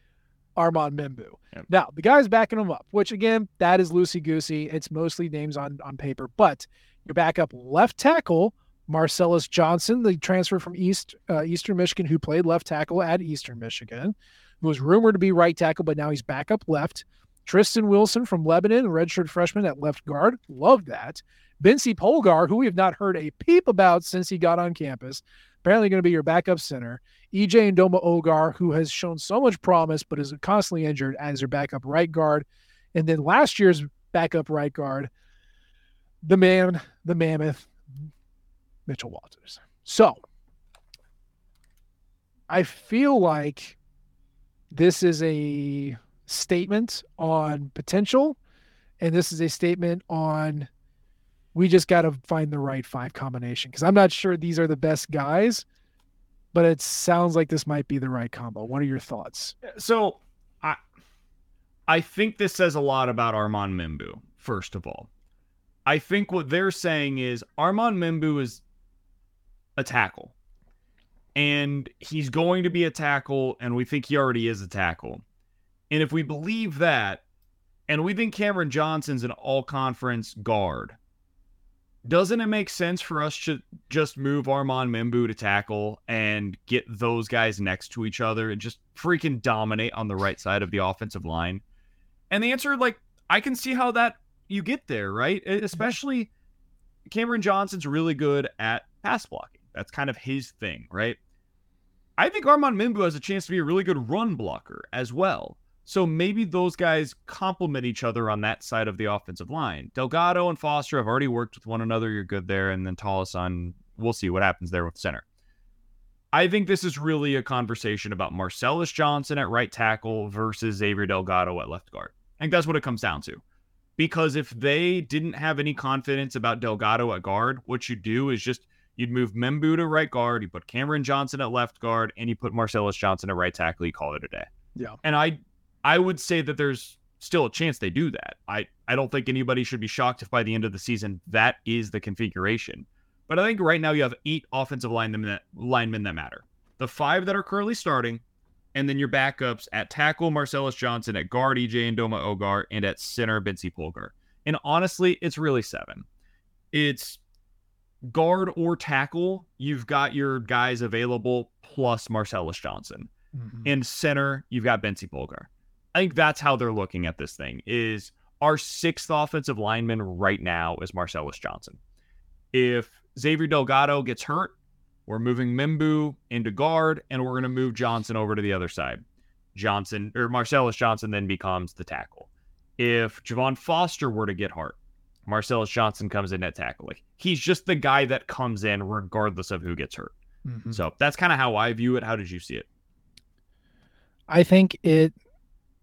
Armand Membou. Yep. Now the guy's backing him up, which again, that is loosey goosey. It's mostly names on on paper, but your backup left tackle, Marcellus Johnson, the transfer from East uh, Eastern Michigan, who played left tackle at Eastern Michigan, who was rumored to be right tackle, but now he's back up left. Tristan Wilson from Lebanon, redshirt freshman at left guard. Love that. Bence Polgar, who we have not heard a peep about since he got on campus, apparently going to be your backup center. EJ Ndoma Ogar, who has shown so much promise but is constantly injured as your backup right guard. And then last year's backup right guard, the man, the mammoth, Mitchell Walters. So I feel like this is a statement on potential, and this is a statement on we just got to find the right five combination because I'm not sure these are the best guys, but it sounds like this might be the right combo. What are your thoughts? So I I think this says a lot about Armand Membou, first of all. I think what they're saying is Armand Membou is a tackle. And he's going to be a tackle, and we think he already is a tackle. And if we believe that, and we think Cameron Johnson's an all conference guard, doesn't it make sense for us to just move Armand Membou to tackle and get those guys next to each other and just freaking dominate on the right side of the offensive line? And the answer, like, I can see how that you get there, right? Especially Cameron Johnson's really good at pass blocking. That's kind of his thing, right? I think Armand Membou has a chance to be a really good run blocker as well. So maybe those guys complement each other on that side of the offensive line. Delgado and Foster have already worked with one another. You're good there. And then Tollison, we'll see what happens there with center. I think this is really a conversation about Marcellus Johnson at right tackle versus Xavier Delgado at left guard. I think that's what it comes down to. Because if they didn't have any confidence about Delgado at guard, what you do is just you'd move Membou to right guard, you put Cameron Johnson at left guard, and you put Marcellus Johnson at right tackle. You call it a day. Yeah. And I I would say that there's still a chance they do that. I, I don't think anybody should be shocked if by the end of the season that is the configuration. But I think right now you have eight offensive linemen that linemen that matter. The five that are currently starting, and then your backups at tackle Marcellus Johnson, at guard EJ Ndoma Ogar, and at center Bence Polgar. And honestly, it's really seven. It's guard or tackle. You've got your guys available plus Marcellus Johnson. Mm-hmm. And center, you've got Bence Polgar. I think that's how they're looking at this thing is our sixth offensive lineman right now is Marcellus Johnson. If Xavier Delgado gets hurt, we're moving Membou into guard and we're going to move Johnson over to the other side. Johnson or Marcellus Johnson then becomes the tackle. If Javon Foster were to get hurt, Marcellus Johnson comes in at tackle. Like he's just the guy that comes in regardless of who gets hurt. Mm-hmm. So that's kind of how I view it. How did you see it? I think it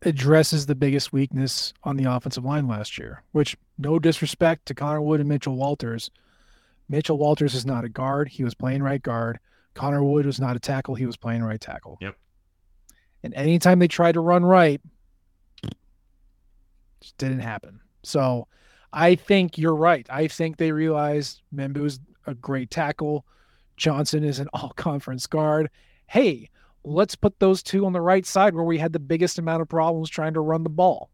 addresses the biggest weakness on the offensive line last year, which no disrespect to Connor Wood and Mitchell Walters. Mitchell Walters is not a guard. He was playing right guard. Connor Wood was not a tackle. He was playing right tackle. Yep. And anytime they tried to run right, just didn't happen. So I think you're right. I think they realized Membou's a great tackle. Johnson is an all conference guard. Hey, let's put those two on the right side where we had the biggest amount of problems trying to run the ball.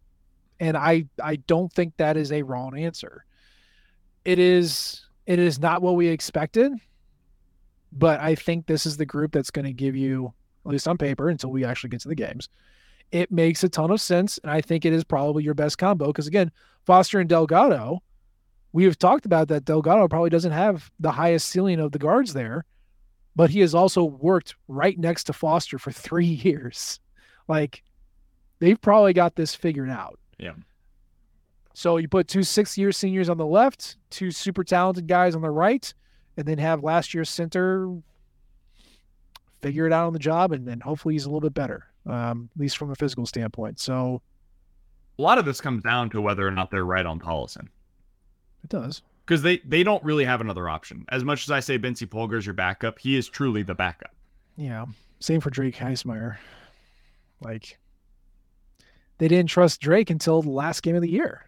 And I I don't think that is a wrong answer. It is it is not what we expected, but I think this is the group that's going to give you at least on paper until we actually get to the games. It makes a ton of sense and I think it is probably your best combo because again, Foster and Delgado, we have talked about that Delgado probably doesn't have the highest ceiling of the guards there but he has also worked right next to Foster for three years. Like they've probably got this figured out. Yeah. So you put two six year seniors on the left, two super talented guys on the right, and then have last year's center figure it out on the job, and then hopefully he's a little bit better, um, at least from a physical standpoint. So a lot of this comes down to whether or not they're right on Tollison. It does because they they don't really have another option. As much as I say Bence Polgar is your backup, he is truly the backup. Yeah, same for Drake Heismeyer. Like they didn't trust Drake until the last game of the year.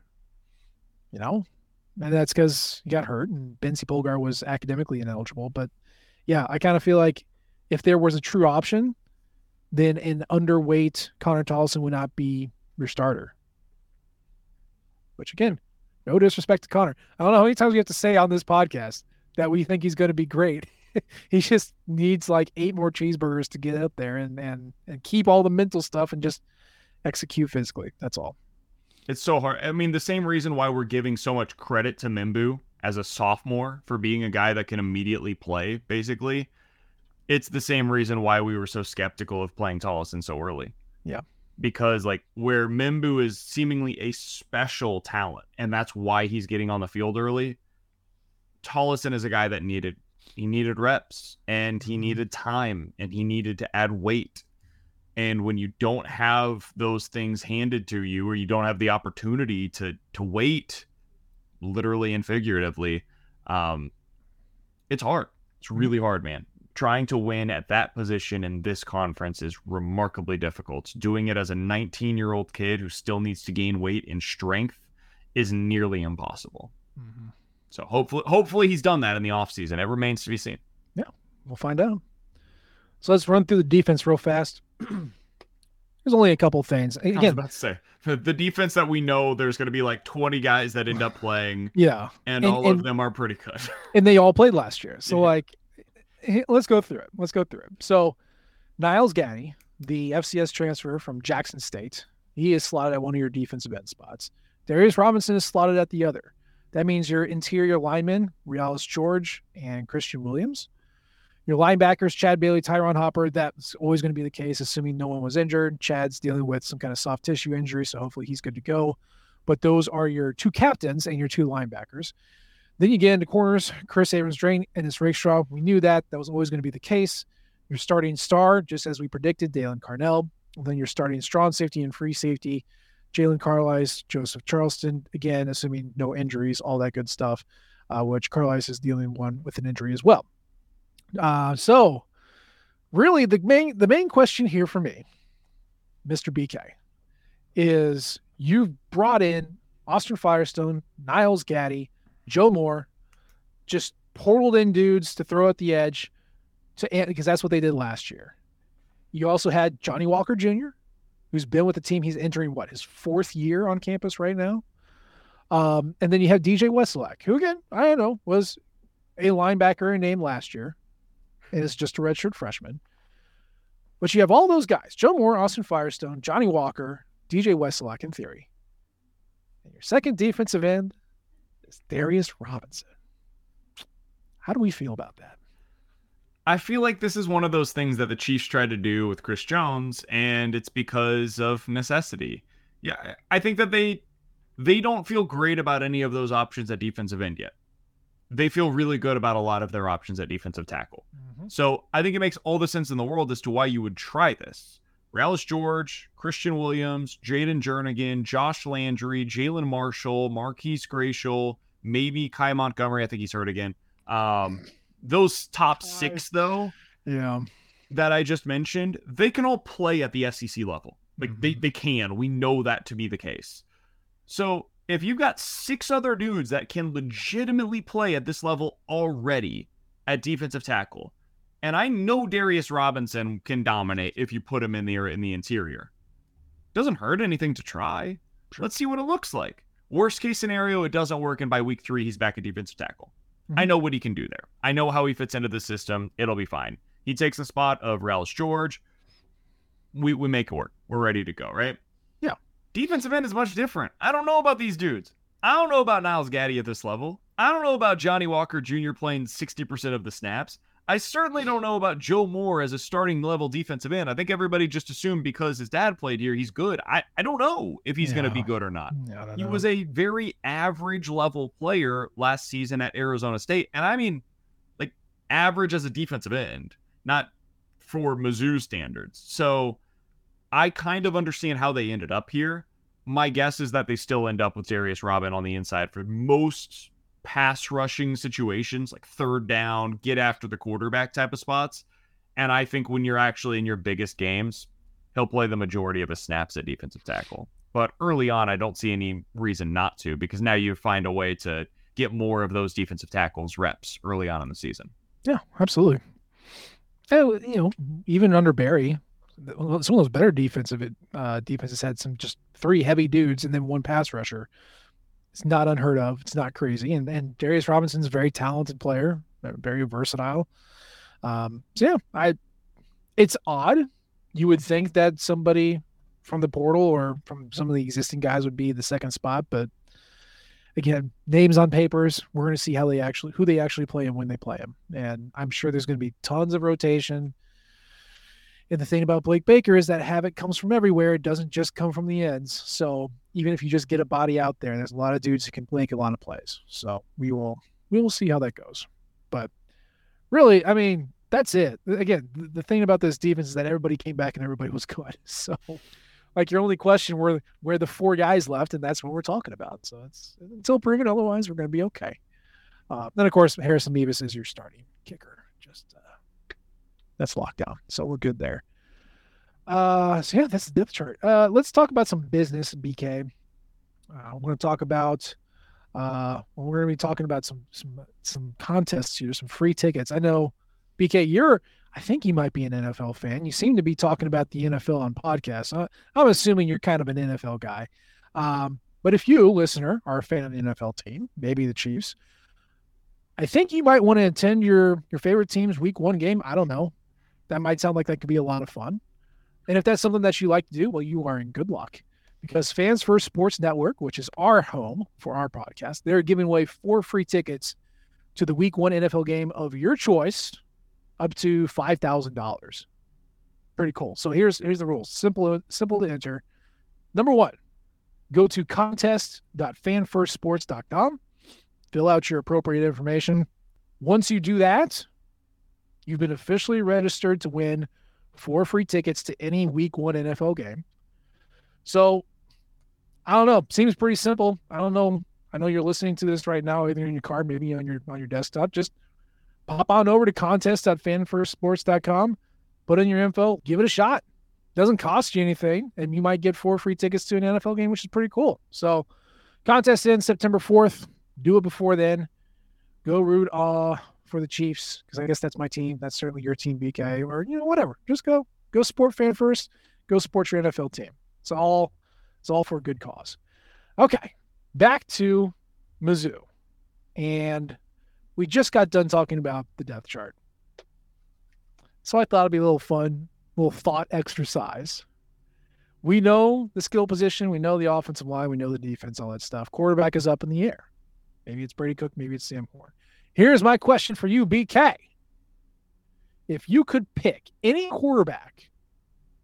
You know, and that's because he got hurt and Bence Polgar was academically ineligible. But yeah, I kind of feel like if there was a true option, then an underweight Connor Tollison would not be your starter. Which again, no disrespect to Connor. I don't know how many times we have to say on this podcast that we think he's going to be great. he just needs like eight more cheeseburgers to get up there and, and and keep all the mental stuff and just execute physically. That's all. It's so hard. I mean, the same reason why we're giving so much credit to Membou as a sophomore for being a guy that can immediately play, basically. It's the same reason why we were so skeptical of playing Tollison so early. Yeah because like where Membou is seemingly a special talent and that's why he's getting on the field early. Tollison is a guy that needed he needed reps and he mm-hmm. needed time and he needed to add weight. And when you don't have those things handed to you or you don't have the opportunity to to wait literally and figuratively, um it's hard. It's mm-hmm. really hard, man trying to win at that position in this conference is remarkably difficult. Doing it as a 19 year old kid who still needs to gain weight and strength is nearly impossible. Mm-hmm. So hopefully, hopefully he's done that in the offseason. It remains to be seen. Yeah, we'll find out. So let's run through the defense real fast. there's only a couple things. Again, I was about to say the defense that we know there's going to be like 20 guys that end up playing. Yeah, and, and all and, of them are pretty good. and they all played last year. So yeah. like let's go through it. Let's go through it. So, Nyles Gaddy, the FCS transfer from Jackson State, he is slotted at one of your defensive end spots. Darius Robinson is slotted at the other. That means your interior linemen, Realus George and Kristian Williams. Your linebackers, Chad Bailey, Tyron Hopper, that's always going to be the case, assuming no one was injured. Chad's dealing with some kind of soft tissue injury, so hopefully he's good to go. But those are your two captains and your two linebackers. Then you get into corners, Kris Abrams-Draine and Ennis Rakestraw. We knew that. That was always going to be the case. Your starting star, just as we predicted, Daylan Carnell. Then you're starting strong safety and free safety, Jaylon Carlies, Joseph Charleston. Again, assuming no injuries, all that good stuff, uh, which Carlies is the only one with an injury as well. Uh, so, really, the main the main question here for me, Mr. BK, is you've brought in Austin Firestone, Nyles Gaddy, Joe Moore, just portaled in dudes to throw at the edge to because that's what they did last year. You also had Johnny Walker Jr., who's been with the team. He's entering what his fourth year on campus right now. Um, and then you have DJ Wesolak, who again, I don't know, was a linebacker named last year and is just a redshirt freshman. But you have all those guys Joe Moore, Austin Firestone, Johnny Walker, DJ Wesolak in theory. And your second defensive end is Darius Robinson. How do we feel about that? I feel like this is one of those things that the Chiefs tried to do with Chris Jones, and it's because of necessity. Yeah, I think that they they don't feel great about any of those options at defensive end yet. They feel really good about a lot of their options at defensive tackle. Mm-hmm. So I think it makes all the sense in the world as to why you would try this. Realus George, Kristian Williams, Jayden Jernigan, Josh Landry, Jalen Marshall, Marquise Gracial, maybe Kai Montgomery. I think he's hurt again. Um, those top six, though, yeah, that I just mentioned, they can all play at the SEC level. Like mm-hmm. they, they can. We know that to be the case. So if you've got six other dudes that can legitimately play at this level already at defensive tackle, and I know Darius Robinson can dominate if you put him in the in the interior. Doesn't hurt anything to try. Sure. Let's see what it looks like. Worst case scenario, it doesn't work, and by week three, he's back at defensive tackle. Mm-hmm. I know what he can do there. I know how he fits into the system. It'll be fine. He takes the spot of Realus George. We we make it work. We're ready to go, right? Yeah. Defensive end is much different. I don't know about these dudes. I don't know about Nyles Gaddy at this level. I don't know about Johnny Walker Jr. playing 60% of the snaps. I certainly don't know about Joe Moore as a starting level defensive end. I think everybody just assumed because his dad played here, he's good. I, I don't know if he's yeah. going to be good or not. Yeah, he know. was a very average level player last season at Arizona State. And I mean, like, average as a defensive end, not for Mizzou standards. So I kind of understand how they ended up here. My guess is that they still end up with Darius Robin on the inside for most pass rushing situations, like third down, get after the quarterback type of spots. And I think when you're actually in your biggest games, he'll play the majority of his snaps at defensive tackle. But early on, I don't see any reason not to because now you find a way to get more of those defensive tackles reps early on in the season. Yeah, absolutely. And, you know, even under Barry, some of those better defensive uh, defenses had some just three heavy dudes and then one pass rusher. It's not unheard of. It's not crazy. And and Darius Robinson's a very talented player, very versatile. Um, so yeah, I it's odd. You would think that somebody from the portal or from some of the existing guys would be the second spot, but again, names on papers. We're going to see how they actually who they actually play and when they play them. And I'm sure there's going to be tons of rotation. And the thing about Blake Baker is that havoc comes from everywhere. It doesn't just come from the ends. So even if you just get a body out there, and there's a lot of dudes who can make a lot of plays. So we will we will see how that goes. But really, I mean, that's it. Again, the thing about this defense is that everybody came back and everybody was good. So like your only question were where the four guys left, and that's what we're talking about. So it's until proven otherwise, we're going to be okay. Uh, then of course Harrison Mevis is your starting kicker. Just uh, that's locked down. So we're good there. Uh, so yeah, that's the depth chart. Uh, let's talk about some business, BK. Uh, I want to talk about. Uh, we're going to be talking about some some some contests here, some free tickets. I know, BK, you're. I think you might be an NFL fan. You seem to be talking about the NFL on podcasts. Uh, I'm assuming you're kind of an NFL guy. Um, but if you, listener, are a fan of the NFL team, maybe the Chiefs, I think you might want to attend your your favorite team's Week One game. I don't know. That might sound like that could be a lot of fun. And if that's something that you like to do, well, you are in good luck because Fans First Sports Network, which is our home for our podcast, they're giving away four free tickets to the Week One NFL game of your choice, up to five thousand dollars. Pretty cool. So here's here's the rules. Simple simple to enter. Number one, go to contest.fanfirstsports.com, fill out your appropriate information. Once you do that, You've been officially registered to win four free tickets to any week one NFL game. So I don't know. Seems pretty simple. I don't know. I know you're listening to this right now, either in your car, maybe on your on your desktop. Just pop on over to contest.fanfirstsports.com, put in your info, give it a shot. Doesn't cost you anything, and you might get four free tickets to an NFL game, which is pretty cool. So, contest ends September 4th. Do it before then. Go root uh, for the Chiefs because I guess that's my team. That's certainly your team, BK, or you know whatever. Just go go support fan first. Go support your NFL team. It's all it's all for a good cause. Okay, back to Mizzou, and we just got done talking about the depth chart. So I thought it'd be a little fun, little thought exercise. We know the skill position, we know the offensive line, we know the defense, all that stuff. Quarterback is up in the air. Maybe it's Brady Cook, maybe it's Sam Horn. Here's my question for you, BK. If you could pick any quarterback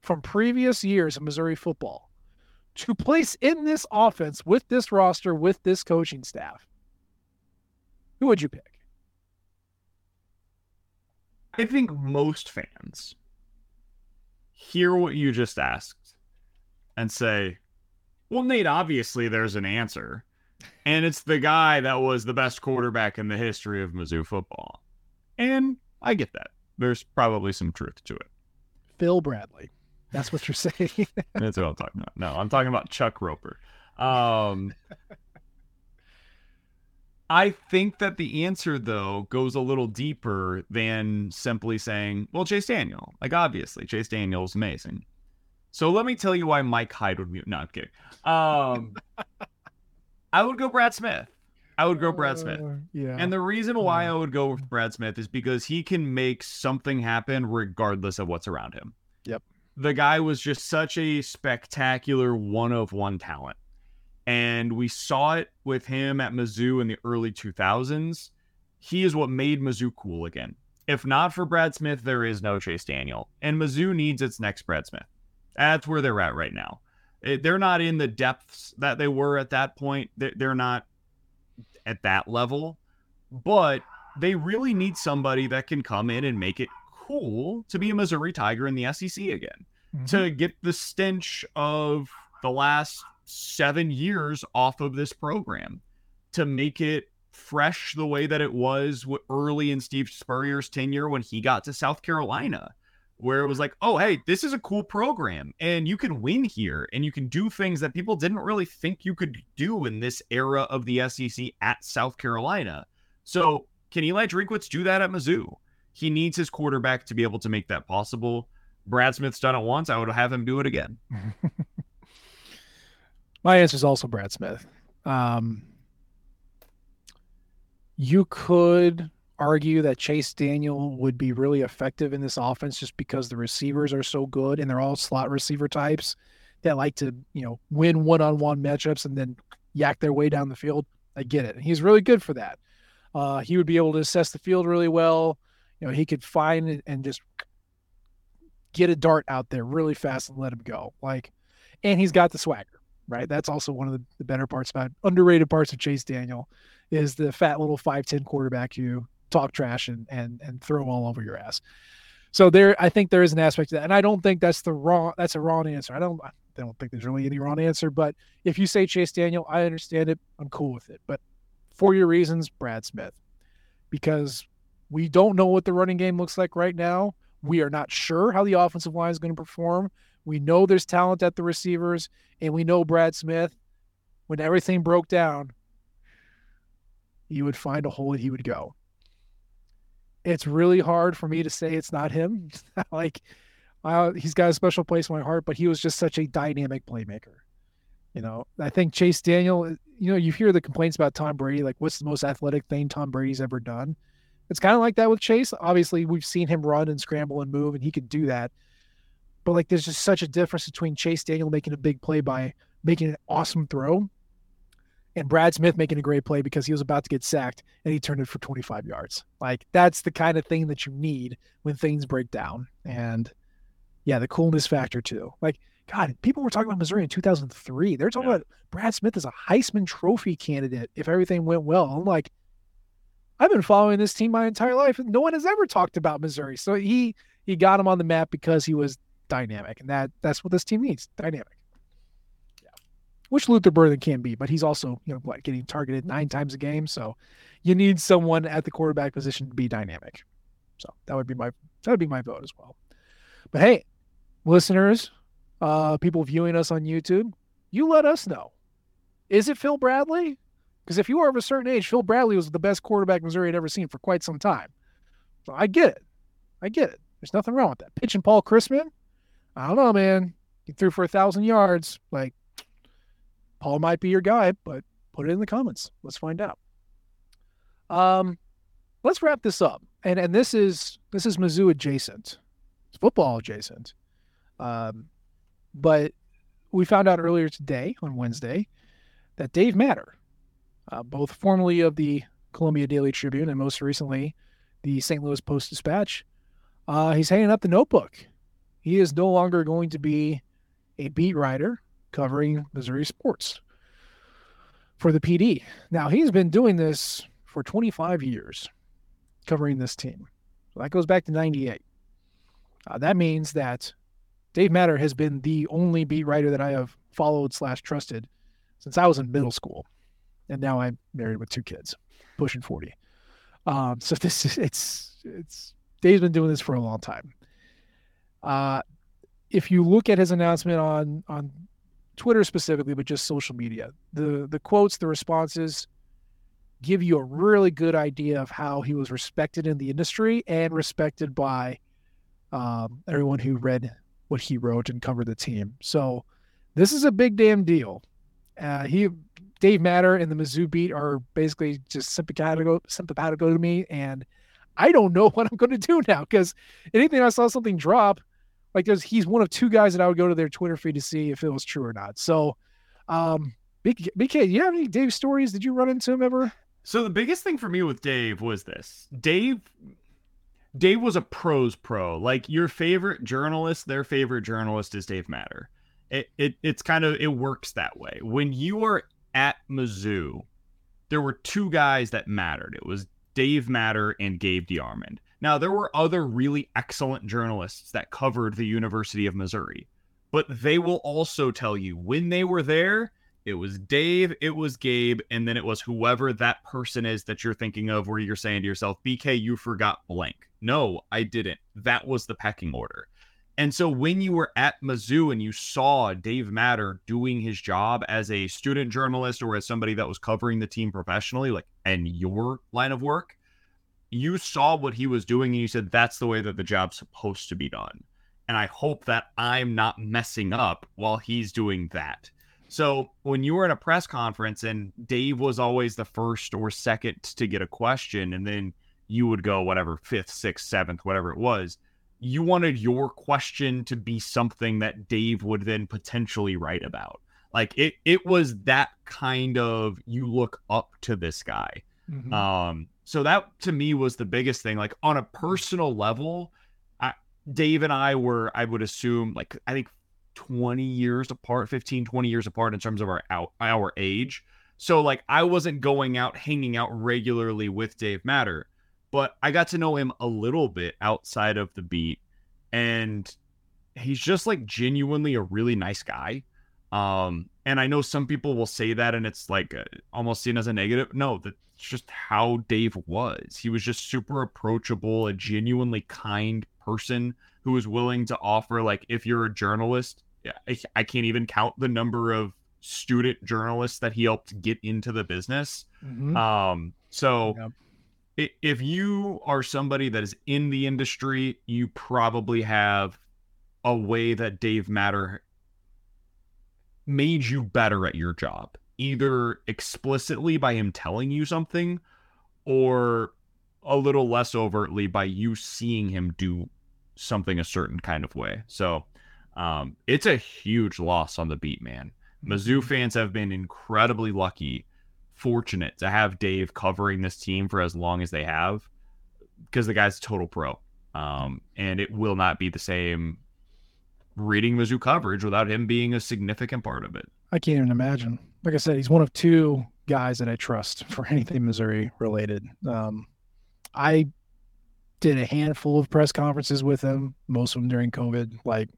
from previous years of Missouri football to place in this offense with this roster, with this coaching staff, who would you pick? I think most fans hear what you just asked and say, well, Nate, obviously there's an answer. And it's the guy that was the best quarterback in the history of Mizzou football. And I get that. There's probably some truth to it. Phil Bradley. That's what you're saying. That's what I'm talking about. No, I'm talking about Chuck Roper. Um, I think that the answer, though, goes a little deeper than simply saying, well, Chase Daniel. Like, obviously, Chase Daniel's amazing. So let me tell you why Mike Hyde would be. No, I'm kidding. Um, I would go Brad Smith. I would go Brad Smith. Uh, yeah. And the reason why I would go with Brad Smith is because he can make something happen regardless of what's around him. Yep. The guy was just such a spectacular one of one talent. And we saw it with him at Mizzou in the early 2000s. He is what made Mizzou cool again. If not for Brad Smith, there is no Chase Daniel. And Mizzou needs its next Brad Smith. That's where they're at right now. They're not in the depths that they were at that point. They're not at that level, but they really need somebody that can come in and make it cool to be a Missouri Tiger in the SEC again, mm-hmm. to get the stench of the last seven years off of this program to make it fresh the way that it was early in Steve Spurrier's tenure when he got to South Carolina, where it was like, oh, hey, this is a cool program and you can win here and you can do things that people didn't really think you could do in this era of the SEC at South Carolina. So, can Eli Drinkwitz do that at Mizzou? He needs his quarterback to be able to make that possible. Brad Smith's done it once. I would have him do it again. My answer is also Brad Smith. Um, you could argue that Chase Daniel would be really effective in this offense just because the receivers are so good and they're all slot receiver types that like to, you know, win one on one matchups and then yak their way down the field. I get it. And he's really good for that. Uh, he would be able to assess the field really well. You know, he could find and just get a dart out there really fast and let him go. Like, and he's got the swagger right? That's also one of the, the better parts about underrated parts of Chase Daniel is the fat little 5'10 quarterback who talk trash and and and throw all over your ass. So there I think there is an aspect to that. And I don't think that's the wrong that's a wrong answer. I don't I don't think there's really any wrong answer, but if you say Chase Daniel, I understand it. I'm cool with it. But for your reasons, Brad Smith. Because we don't know what the running game looks like right now. We are not sure how the offensive line is going to perform. We know there's talent at the receivers, and we know Brad Smith, when everything broke down, he would find a hole and he would go. It's really hard for me to say it's not him. like, he's got a special place in my heart, but he was just such a dynamic playmaker. You know, I think Chase Daniel, you know, you hear the complaints about Tom Brady, like, what's the most athletic thing Tom Brady's ever done? It's kind of like that with Chase. Obviously, we've seen him run and scramble and move, and he could do that. But like, there's just such a difference between Chase Daniel making a big play by making an awesome throw and Brad Smith making a great play because he was about to get sacked and he turned it for 25 yards. Like that's the kind of thing that you need when things break down. And yeah, the coolness factor too. Like, God, people were talking about Missouri in 2003. They're talking yeah. about Brad Smith as a Heisman Trophy candidate if everything went well. I'm like, I've been following this team my entire life, and no one has ever talked about Missouri. So he he got him on the map because he was dynamic, and that that's what this team needs dynamic. Which Luther Burden can be, but he's also you know what getting targeted nine times a game, so you need someone at the quarterback position to be dynamic. So that would be my that would be my vote as well. But hey, listeners, uh, people viewing us on YouTube, you let us know. Is it Phil Bradley? Because if you are of a certain age, Phil Bradley was the best quarterback Missouri had ever seen for quite some time. So I get it. I get it. There's nothing wrong with that. Pitching Paul Christman, I don't know, man. He threw for a thousand yards. Like Paul might be your guy, but put it in the comments. Let's find out. Um, let's wrap this up. And and this is this is Mizzou adjacent. It's football adjacent. Um, but we found out earlier today on Wednesday that Dave Matter, uh, both formerly of the Columbia Daily Tribune and most recently the St. Louis Post Dispatch, uh, he's hanging up the notebook. He is no longer going to be a beat writer covering Missouri sports for the PD. Now, he's been doing this for 25 years, covering this team. So that goes back to 98. Uh, that means that Dave Matter has been the only beat writer that I have followed slash trusted since I was in middle school. And now I'm married with two kids, pushing 40. Um, so this is, it's, it's, Dave's been doing this for a long time. Uh, if you look at his announcement on, on Twitter specifically, but just social media, the, the quotes, the responses give you a really good idea of how he was respected in the industry and respected by um, everyone who read what he wrote and covered the team. So this is a big damn deal. Uh, he, Dave Matter and the Mizzou beat are basically just sympathetical, sympathetical to me, and I don't know what I'm going to do now because anything I saw something drop, like there's he's one of two guys that I would go to their Twitter feed to see if it was true or not. So, um, BK, BK, you have any Dave stories? Did you run into him ever? So the biggest thing for me with Dave was this: Dave Dave was a pros pro. Like your favorite journalist, their favorite journalist is Dave Matter. It, it it's kind of it works that way. When you are at Mizzou, there were two guys that mattered. It was Dave Matter and Gabe DeArmond. Now there were other really excellent journalists that covered the University of Missouri, but they will also tell you when they were there, it was Dave, it was Gabe, and then it was whoever that person is that you're thinking of where you're saying to yourself, BK, you forgot blank. No, I didn't. That was the pecking order. And so when you were at Mizzou and you saw Dave Matter doing his job as a student journalist or as somebody that was covering the team professionally, like and your line of work, you saw what he was doing and you said that's the way that the job's supposed to be done. And I hope that I'm not messing up while he's doing that. So when you were in a press conference and Dave was always the first or second to get a question, and then you would go whatever fifth, sixth, seventh, whatever it was, you wanted your question to be something that Dave would then potentially write about. Like it, it was that kind of you look up to this guy. Mm-hmm. Um, so that to me was the biggest thing. Like on a personal level, I, Dave and I were, I would assume, like I think 20 years apart, 15, 20 years apart in terms of our our, our age. So like I wasn't going out hanging out regularly with Dave Matter, but I got to know him a little bit outside of the beat and he's just like genuinely a really nice guy. Um and I know some people will say that and it's like uh, almost seen as a negative. No, that's just how Dave was. He was just super approachable, a genuinely kind person who was willing to offer like if you're a journalist I, I can't even count the number of student journalists that he helped get into the business. Mm-hmm. Um, so yep. if you are somebody that is in the industry, you probably have a way that Dave Matter made you better at your job, either explicitly by him telling you something or a little less overtly by you seeing him do something a certain kind of way. So um, it's a huge loss on the beat, man. Mizzou mm-hmm. fans have been incredibly lucky, fortunate to have Dave covering this team for as long as they have, because the guy's a total pro. Um, and it will not be the same reading Mizzou coverage without him being a significant part of it. I can't even imagine. Like I said, he's one of two guys that I trust for anything Missouri related. Um, I did a handful of press conferences with him, most of them during COVID. Like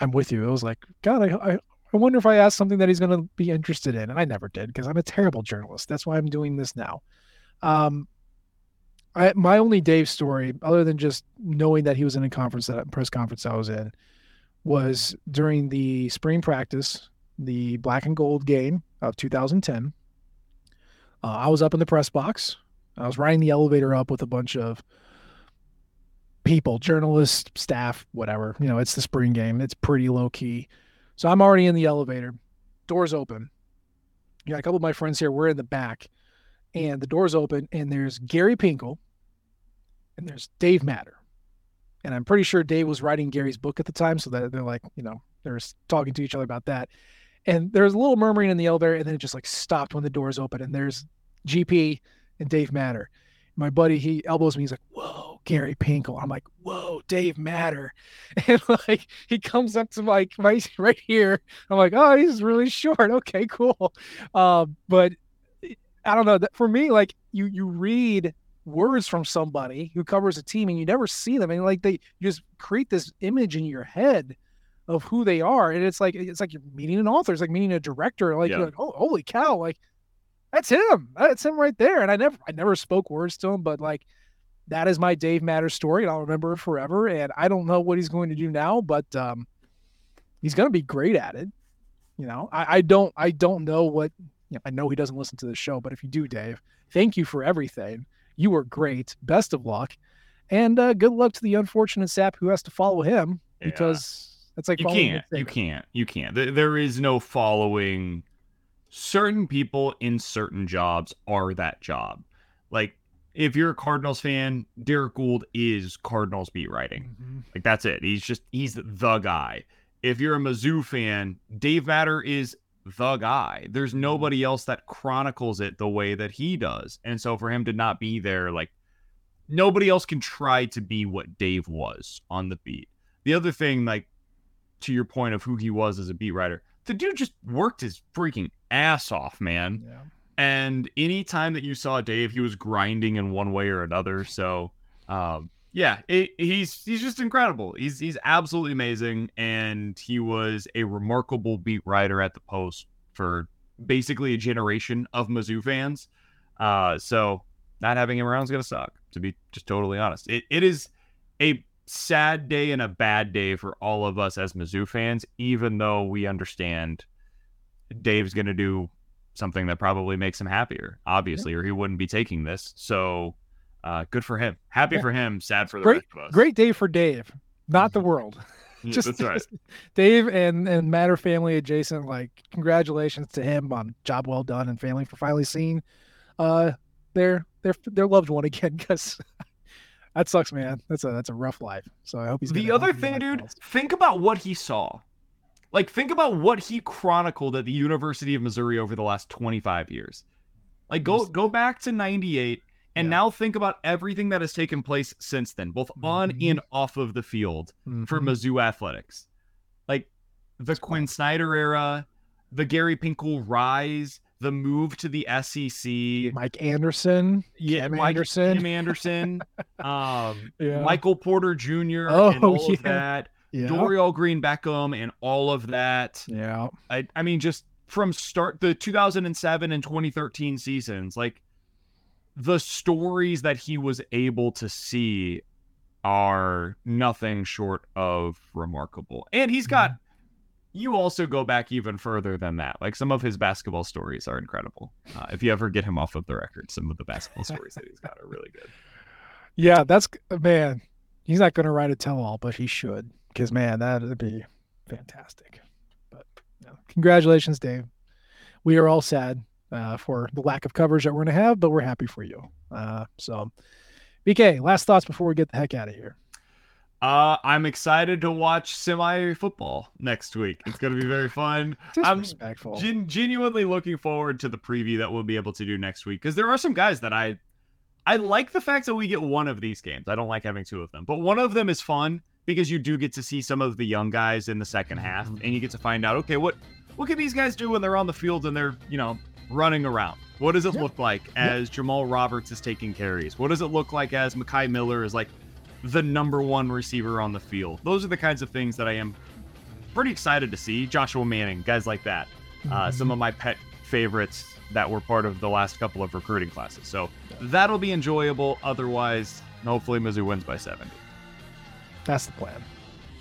I'm with you. It was like, God, I, I, I wonder if I asked something that he's going to be interested in. And I never did because I'm a terrible journalist. That's why I'm doing this now. Um, I, my only Dave story, other than just knowing that he was in a conference, that press conference I was in, was during the spring practice, the black and gold game of 2010. Uh, I was up in the press box. I was riding the elevator up with a bunch of people, journalists, staff, whatever. You know, it's the spring game. It's pretty low key. So I'm already in the elevator. Doors open. Yeah, a couple of my friends here. We're in the back, and the doors open, and there's Gary Pinkel, and there's Dave Matter, and I'm pretty sure Dave was writing Gary's book at the time, so that they're like, you know, they're talking to each other about that. And there's a little murmuring in the elevator, and then it just like stopped when the doors open, and there's GP and Dave Matter. My buddy, he elbows me. He's like, "Whoa, Gary Pinkel." I'm like, "Whoa, Dave Matter," and like he comes up to like my right here. I'm like, "Oh, he's really short. Okay, cool." Uh, but I don't know. For me, like you, you read words from somebody who covers a team, and you never see them, and like they just create this image in your head of who they are, and it's like it's like you're meeting an author. It's like meeting a director. Like, yeah. like oh, holy cow! Like that's him. That's him right there. And I never I never spoke words to him, but like that is my Dave Matters story, and I'll remember it forever. And I don't know what he's going to do now, but um, he's going to be great at it. You know, I, I don't I don't know what you know, I know he doesn't listen to the show, but if you do, Dave, thank you for everything. You were great. Best of luck, and uh, good luck to the unfortunate sap who has to follow him because yeah. it's like you can't, you can't, you can't. There is no following certain people in certain jobs are that job. Like if you're a Cardinals fan, Derrick Goold is Cardinals beat writing. Mm-hmm. Like that's it. He's just he's the guy. If you're a Mizzou fan, Dave Matter is the guy. There's nobody else that chronicles it the way that he does. And so for him to not be there, like nobody else can try to be what Dave was on the beat. The other thing, like to your point of who he was as a beat writer, the dude just worked his freaking ass off, man. Yeah. And anytime that you saw Dave, he was grinding in one way or another. So, um, yeah, it, he's he's just incredible. He's he's absolutely amazing, and he was a remarkable beat writer at the Post for basically a generation of Mizzou fans. Uh, so not having him around is gonna suck. To be just totally honest, it it is a sad day and a bad day for all of us as Mizzou fans, even though we understand Dave's going to do something that probably makes him happier, obviously, or he wouldn't be taking this. So uh, good for him. Happy yeah. for him. Sad for the great, rest of us. Great day for Dave, not the world. just, That's right. Just Dave and and Matter family adjacent. Like congratulations to him on job well done and family for finally seeing uh their their their loved one again because that sucks, man. That's a that's a rough life. So I hope he's the other thing, dude. Else. Think about what he saw. Like, think about what he chronicled at the University of Missouri over the last 25 years. Like, go go back to 98 and yeah. now think about everything that has taken place since then, both on mm-hmm. and off of the field mm-hmm. for Mizzou athletics. Like the Quin Snyder era, the Gary Pinkel rise, the move to the SEC, Mike Anderson, yeah, Kim Mike, Anderson, Kim Anderson, um, yeah. Michael Porter Jr. Oh, and all yeah. of that yeah. Dorial Green Beckham and all of that. Yeah. I, I mean, just from start the 2007 and 2013 seasons, like the stories that he was able to see are nothing short of remarkable. And he's got, mm-hmm. you also go back even further than that. Like some of his basketball stories are incredible. Uh, if you ever get him off of the record, some of the basketball stories that he's got are really good. Yeah, that's, man, he's not going to write a tell all, but he should because man, that'd be fantastic. But know, congratulations, Dave. We are all sad uh, for the lack of coverage that we're going to have, but we're happy for you. Uh, so, BK, last thoughts before we get the heck out of here. Uh, I'm excited to watch semi football next week. It's going to be very fun. I'm gen- genuinely looking forward to the preview that we'll be able to do next week because there are some guys that I I like the fact that we get one of these games. I don't like having two of them, but one of them is fun because you do get to see some of the young guys in the second half and you get to find out okay what what can these guys do when they're on the field and they're you know running around what does it yeah. look like as yeah. jamal roberts is taking carries what does it look like as Mekhi miller is like the number one receiver on the field those are the kinds of things that i am pretty excited to see joshua manning guys like that uh, mm-hmm. uh, some of my pet favorites that were part of the last couple of recruiting classes so that'll be enjoyable otherwise hopefully mizzou wins by 70 that's the plan.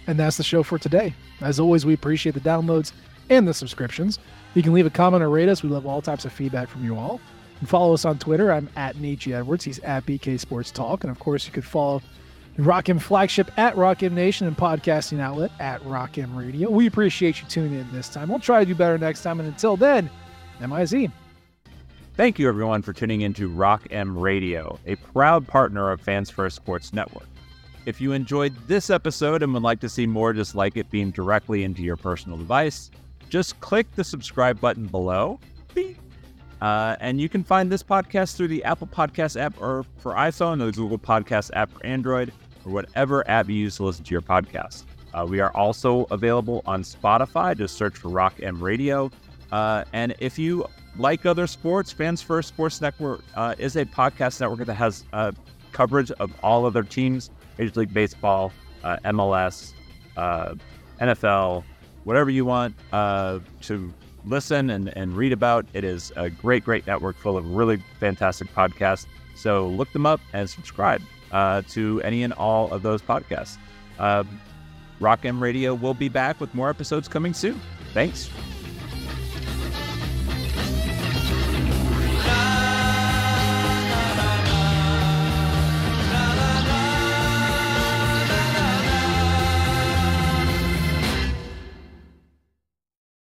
And that's the show for today. As always, we appreciate the downloads and the subscriptions. You can leave a comment or rate us. We love all types of feedback from you all. And follow us on Twitter. I'm at G. Edwards. He's at BK Sports Talk. And of course, you could follow Rock M flagship at Rock M Nation and podcasting outlet at Rock M Radio. We appreciate you tuning in this time. We'll try to do better next time. And until then, MIZ. Thank you, everyone, for tuning in to Rock M Radio, a proud partner of Fans First Sports Network. If you enjoyed this episode and would like to see more just like it beamed directly into your personal device, just click the subscribe button below. Uh, and you can find this podcast through the Apple Podcast app or for iPhone, or the Google Podcast app for Android, or whatever app you use to listen to your podcast. Uh, we are also available on Spotify. Just search for Rock M Radio. Uh, and if you like other sports, Fans First Sports Network uh, is a podcast network that has uh, coverage of all other teams Major League Baseball, uh, MLS, NFL, whatever you want to listen and, and read about. It is a great, great network full of really fantastic podcasts. So look them up and subscribe uh, to any and all of those podcasts. Uh, Rock M Radio will be back with more episodes coming soon. Thanks.